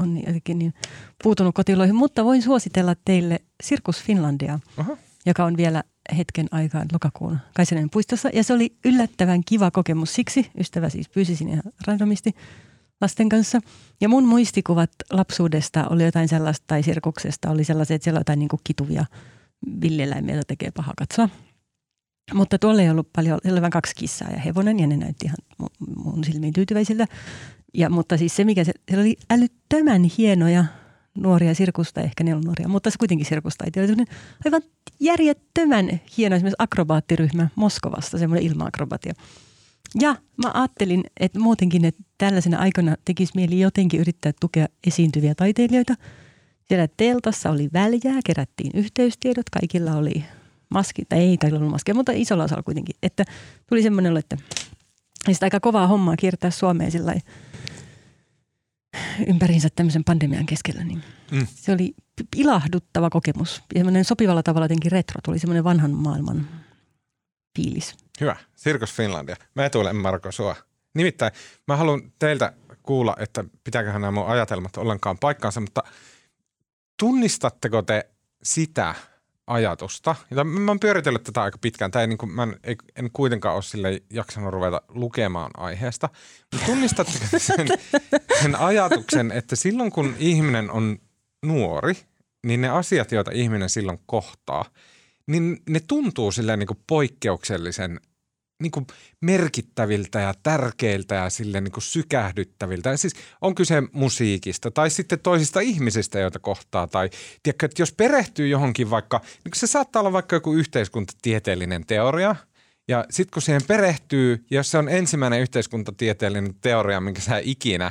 On niin, jotenkin niin puutunut kotiloihin, mutta voin suositella teille Sirkus Finlandia, Aha. joka on vielä hetken aikaa lokakuun Kaisanen puistossa. Ja se oli yllättävän kiva kokemus siksi, ystävä siis pyysi sinne ihan randomisti – lasten kanssa. Ja mun muistikuvat lapsuudesta oli jotain sellaista, tai sirkuksesta oli sellaisia, että siellä jotain niin kuin kituvia villieläimiä, joita tekee paha katsoa. Mutta tuolla ei ollut paljon, siellä oli vain kaksi kissaa ja hevonen, ja ne näytti ihan mun silmiin tyytyväisiltä. Ja, mutta siis se, mikä se, siellä oli älyttömän hienoja nuoria sirkusta, ehkä ne on nuoria, mutta se kuitenkin sirkustaiti. Oli aivan järjettömän hieno esimerkiksi akrobaattiryhmä Moskovasta, semmoinen ilmaakrobatia. Ja mä ajattelin, että muutenkin, että tällaisena aikana tekisi mieli jotenkin yrittää tukea esiintyviä taiteilijoita. Siellä teltassa oli väljää, kerättiin yhteystiedot, kaikilla oli maski, tai ei kaikilla ollut maskia, mutta isolla osalla kuitenkin. Että tuli semmoinen, että sitä aika kovaa hommaa kiertää Suomeen sillä ympäriinsä tämmöisen pandemian keskellä. Niin mm. Se oli ilahduttava kokemus. Ja semmoinen sopivalla tavalla jotenkin retro, tuli semmoinen vanhan maailman fiilis. Hyvä. Sirkus Finlandia. Mä etuilen Marko sua. Nimittäin mä haluan teiltä kuulla, että pitääköhän nämä mun ajatelmat ollenkaan paikkaansa, mutta tunnistatteko te sitä ajatusta? Ja mä oon pyöritellyt tätä aika pitkään. Tämä ei, niin kuin, mä en, en kuitenkaan ole sille jaksanut ruveta lukemaan aiheesta. Mutta tunnistatteko sen, sen ajatuksen, että silloin kun ihminen on nuori, niin ne asiat, joita ihminen silloin kohtaa – niin ne tuntuu silleen niin kuin poikkeuksellisen niin kuin merkittäviltä ja tärkeiltä ja sille niin kuin sykähdyttäviltä. Ja siis on kyse musiikista tai sitten toisista ihmisistä, joita kohtaa. Tai tiedätkö, että jos perehtyy johonkin vaikka, niin se saattaa olla vaikka joku yhteiskuntatieteellinen teoria – ja sitten kun siihen perehtyy, jos se on ensimmäinen yhteiskuntatieteellinen teoria, minkä sä ikinä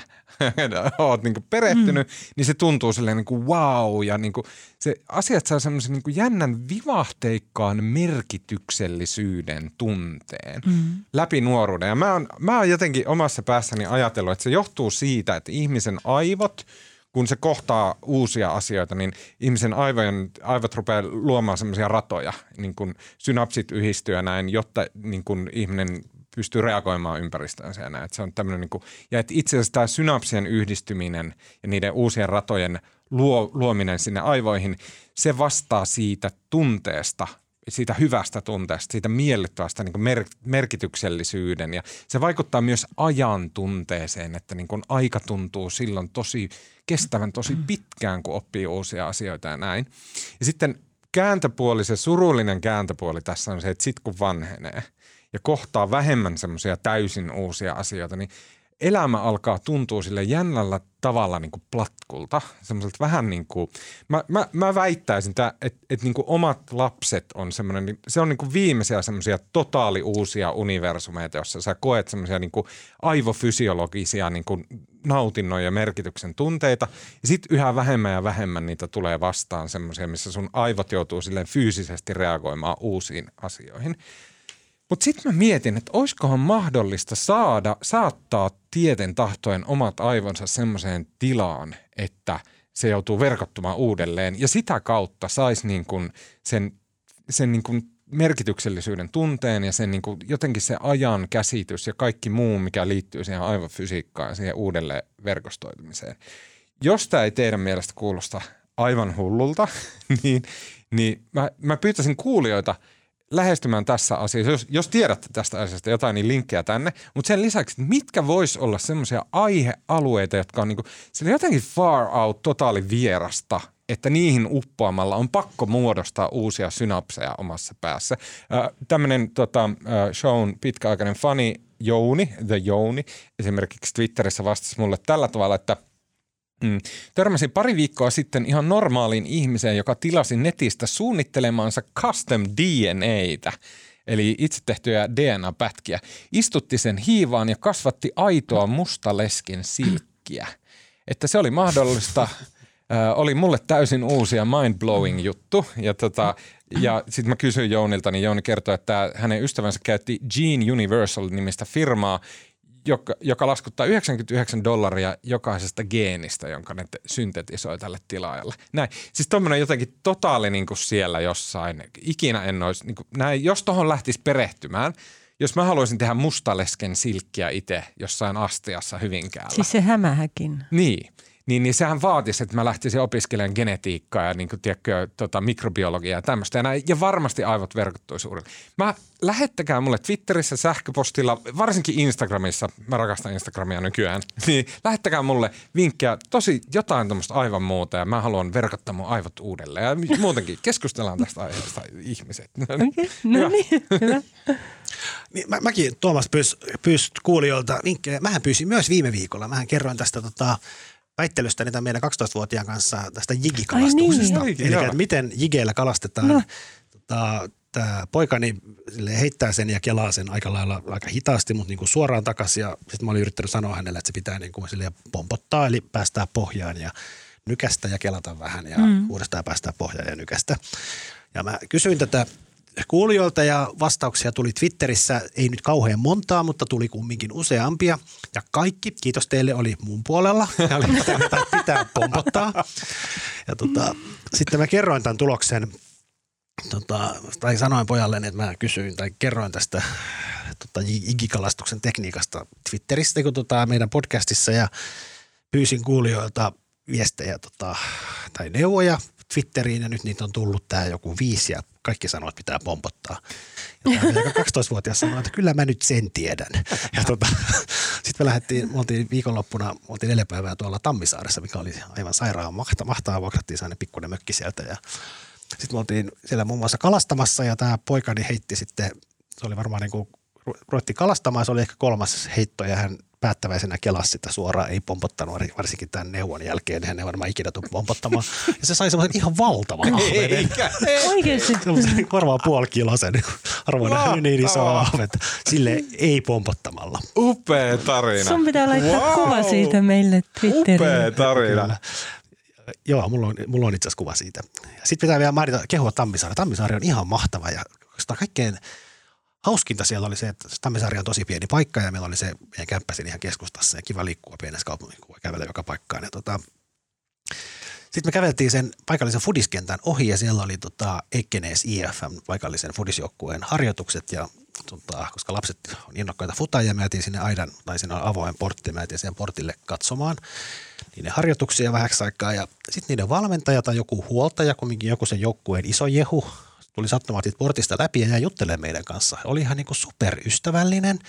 oot niin perehtynyt, mm. niin se tuntuu silleen niin kuin wow. Ja niin kuin se asiat saa semmoisen niin jännän vivahteikkaan merkityksellisyyden tunteen mm. läpi nuoruuden. Ja mä oon, mä oon jotenkin omassa päässäni ajatellut, että se johtuu siitä, että ihmisen aivot – kun se kohtaa uusia asioita, niin ihmisen aivojen, aivot rupeaa luomaan semmoisia ratoja, niin kuin synapsit yhdistyy ja näin, jotta niin kuin ihminen pystyy reagoimaan ympäristöönsä ja näin. Että se on tämmöinen niin kuin, ja että itse asiassa tämä synapsien yhdistyminen ja niiden uusien ratojen luo, luominen sinne aivoihin, se vastaa siitä tunteesta, siitä hyvästä tunteesta, siitä miellyttävästä niin mer- merkityksellisyyden ja se vaikuttaa myös ajan tunteeseen, että niin kuin aika tuntuu silloin tosi kestävän tosi pitkään, kun oppii uusia asioita ja näin. Ja sitten kääntöpuoli, se surullinen kääntöpuoli tässä on se, että sit kun vanhenee ja kohtaa vähemmän semmoisia täysin uusia asioita, niin elämä alkaa tuntua sille jännällä tavalla niin kuin platkulta. Semmoiselta vähän niin kuin, mä, mä, mä väittäisin, että et, et niin kuin omat lapset on semmoinen, niin se on niin kuin viimeisiä semmoisia totaali uusia universumeita, jossa sä koet semmoisia niin kuin aivofysiologisia niin kuin nautinnon ja merkityksen tunteita. Ja sitten yhä vähemmän ja vähemmän niitä tulee vastaan semmoisia, missä sun aivot joutuu silleen fyysisesti reagoimaan uusiin asioihin. Mutta sitten mä mietin, että olisikohan mahdollista saada, saattaa tieten tahtojen omat aivonsa semmoiseen tilaan, että se joutuu verkottumaan uudelleen ja sitä kautta saisi niin kuin sen, sen niin kuin merkityksellisyyden tunteen ja sen niin kuin jotenkin se ajan käsitys ja kaikki muu, mikä liittyy siihen aivofysiikkaan ja siihen uudelleen verkostoitumiseen. Jos tämä ei teidän mielestä kuulosta aivan hullulta, niin, niin mä, mä pyytäisin kuulijoita lähestymään tässä asiassa. Jos, jos tiedätte tästä asiasta jotain, niin linkkejä tänne. Mutta sen lisäksi, mitkä vois olla semmoisia aihealueita, jotka on niinku, jotenkin far out, totaali vierasta että niihin uppoamalla on pakko muodostaa uusia synapseja omassa päässä. Äh, Tämmöinen tota, äh, shown pitkäaikainen fani Jouni, The Jouni, esimerkiksi Twitterissä vastasi mulle tällä tavalla, että Mm. Törmäsin pari viikkoa sitten ihan normaaliin ihmiseen, joka tilasi netistä suunnittelemaansa custom DNAtä, eli itse tehtyjä DNA-pätkiä. Istutti sen hiivaan ja kasvatti aitoa mustalesken silkkiä. Että se oli mahdollista oli mulle täysin uusi ja mind-blowing juttu. Ja, tota, ja sitten mä kysyin Jounilta, niin Jouni kertoi, että hänen ystävänsä käytti Gene Universal-nimistä firmaa, joka, joka laskuttaa 99 dollaria jokaisesta geenistä, jonka ne syntetisoi tälle tilaajalle. Näin. Siis tuommoinen jotenkin totaali niin kuin siellä jossain. Ikinä en olisi, niin kuin, näin, jos tuohon lähtisi perehtymään, jos mä haluaisin tehdä mustalesken silkkiä itse jossain astiassa Hyvinkäällä. Siis se hämähäkin. Niin niin, niin sehän vaatisi, että mä lähtisin opiskelemaan genetiikkaa ja niin kuin, tiedätkö, tota, mikrobiologiaa ja tämmöistä. Ja, näin, ja varmasti aivot verkottuisi uudelleen. Mä lähettäkää mulle Twitterissä, sähköpostilla, varsinkin Instagramissa, mä rakastan Instagramia nykyään, niin lähettäkää mulle vinkkejä, tosi jotain tämmöistä aivan muuta ja mä haluan verkottaa mun aivot uudelleen. Ja muutenkin keskustellaan tästä aiheesta ihmiset. Okay, no niin, hyvä. Niin, mä, mäkin Tuomas pyysi pyys kuulijoilta vinkkejä. Mähän pyysin myös viime viikolla. Mähän kerroin tästä tota, väittelystä niitä meidän 12-vuotiaan kanssa tästä jigikalastuksesta. Niin. Eli miten jigeillä kalastetaan. No. Tota, tämä poikani heittää sen ja kelaa sen aika lailla aika hitaasti, mutta niin kuin suoraan takaisin. Ja sitten mä olin yrittänyt sanoa hänelle, että se pitää niin kuin pompottaa, eli päästää pohjaan ja nykästä ja kelata vähän ja mm. uudestaan päästää pohjaan ja nykästä. Ja mä kysyin tätä kuulijoilta ja vastauksia tuli Twitterissä, ei nyt kauhean montaa, mutta tuli kumminkin useampia. Ja kaikki, kiitos teille, oli mun puolella. Ja oli että pitää pompottaa. Ja tota, sitten mä kerroin tämän tuloksen, tota, tai sanoin pojalle, että mä kysyin tai kerroin tästä tota, igikalastuksen tekniikasta Twitteristä kun tota, meidän podcastissa ja pyysin kuulijoilta viestejä tota, tai neuvoja Twitteriin ja nyt niitä on tullut tämä joku viisi ja kaikki sanoo, että pitää pompottaa. Ja tämä 12-vuotias sanoi, että kyllä mä nyt sen tiedän. Ja tota, sitten me lähdettiin, me oltiin viikonloppuna, me oltiin neljä päivää tuolla Tammisaaressa, mikä oli aivan sairaan mahtaa, mahtaa vuokrattiin sellainen pikkuinen mökki sieltä ja sitten me oltiin siellä muun muassa kalastamassa ja tämä poikani heitti sitten, se oli varmaan niin kuin, ruvettiin kalastamaan, se oli ehkä kolmas heitto ja hän päättäväisenä kelasi sitä suoraan, ei pompottanut varsinkin tämän neuvon jälkeen, hän ei varmaan ikinä tule pompottamaan. Ja se sai semmoisen ihan valtavan ahven. Eikä, Oikeasti. Semmoisen korvaa puoli kilosen, harvoin nähnyt niin iso ahven. Sille ei pompottamalla. Upea tarina. Sun pitää laittaa wow. kuva siitä meille Twitteriin. Upea tarina. Kyllä. Joo, mulla on, mulla on itse asiassa kuva siitä. Sitten pitää vielä mainita, kehua Tammisaari. Tammisaari on ihan mahtava ja kaikkein hauskinta siellä oli se, että Tammisaari on tosi pieni paikka ja meillä oli se meidän kämppäsin ihan keskustassa ja kiva liikkua pienessä kaupungissa, kun kävellä joka paikkaan. Tota, sitten me käveltiin sen paikallisen fudiskentän ohi ja siellä oli tota Ekenees IFM, paikallisen fudisjoukkueen harjoitukset ja tota, koska lapset on innokkaita futajia, me sinne aidan tai sinne avoin portti, mä siihen portille katsomaan niiden harjoituksia vähäksi aikaa ja sitten niiden valmentaja tai joku huoltaja, kumminkin joku sen joukkueen iso jehu, tuli sattumaan portista läpi ja jäi juttelemaan meidän kanssa. Oli ihan niin kuin superystävällinen.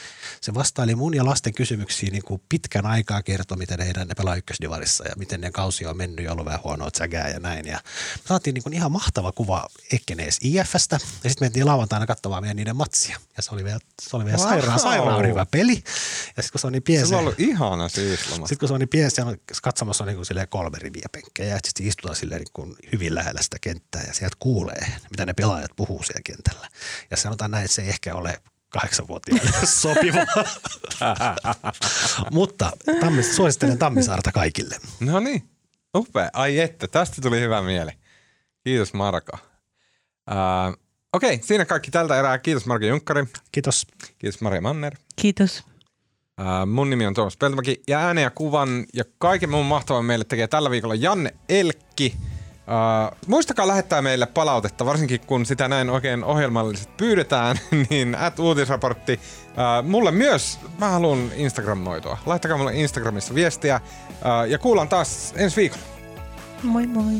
Se vastaili mun ja lasten kysymyksiin niin kuin pitkän aikaa kertoi, miten heidän ne pelaa ykkösdivarissa ja miten ne kausi on mennyt ja ollut vähän huonoa sägää ja näin. Ja saatiin niin kuin ihan mahtava kuva Ekkenees IFstä ja sitten mentiin lauantaina katsomaan meidän niiden matsia. Ja se oli vielä, se oli vielä wow. sairaan, sairaan hyvä peli. Ja sitten kun se on niin pieni. Se on ollut ihana siis Sitten kun se on niin pieni, katsomassa on niin kuin kolme riviä penkkejä ja sitten istutaan silleen niin kuin hyvin lähellä sitä kenttää ja sieltä kuulee, mitä ne pelaa pelaajat puhuu siellä kentällä. Ja sanotaan näin, että se ei ehkä ole kahdeksanvuotiaille sopiva. Mutta tammis, suosittelen Tammisaarta kaikille. No niin, upea. Ai että, tästä tuli hyvä mieli. Kiitos Marko. Äh, Okei, siinä kaikki tältä erää. Kiitos Marko Junkkari. Kiitos. Kiitos Maria Manner. Kiitos. Uh, mun nimi on Tuomas Peltomäki ja äänen ja kuvan ja kaiken muun mahtavan meille tekee tällä viikolla Janne Elkki. Uh, muistakaa lähettää meille palautetta, varsinkin kun sitä näin oikein ohjelmallisesti pyydetään, niin at uutisraportti. Uh, mulle myös, mä haluan Instagramoitua. Laittakaa mulle Instagramissa viestiä uh, ja kuullaan taas ensi viikolla. Moi moi.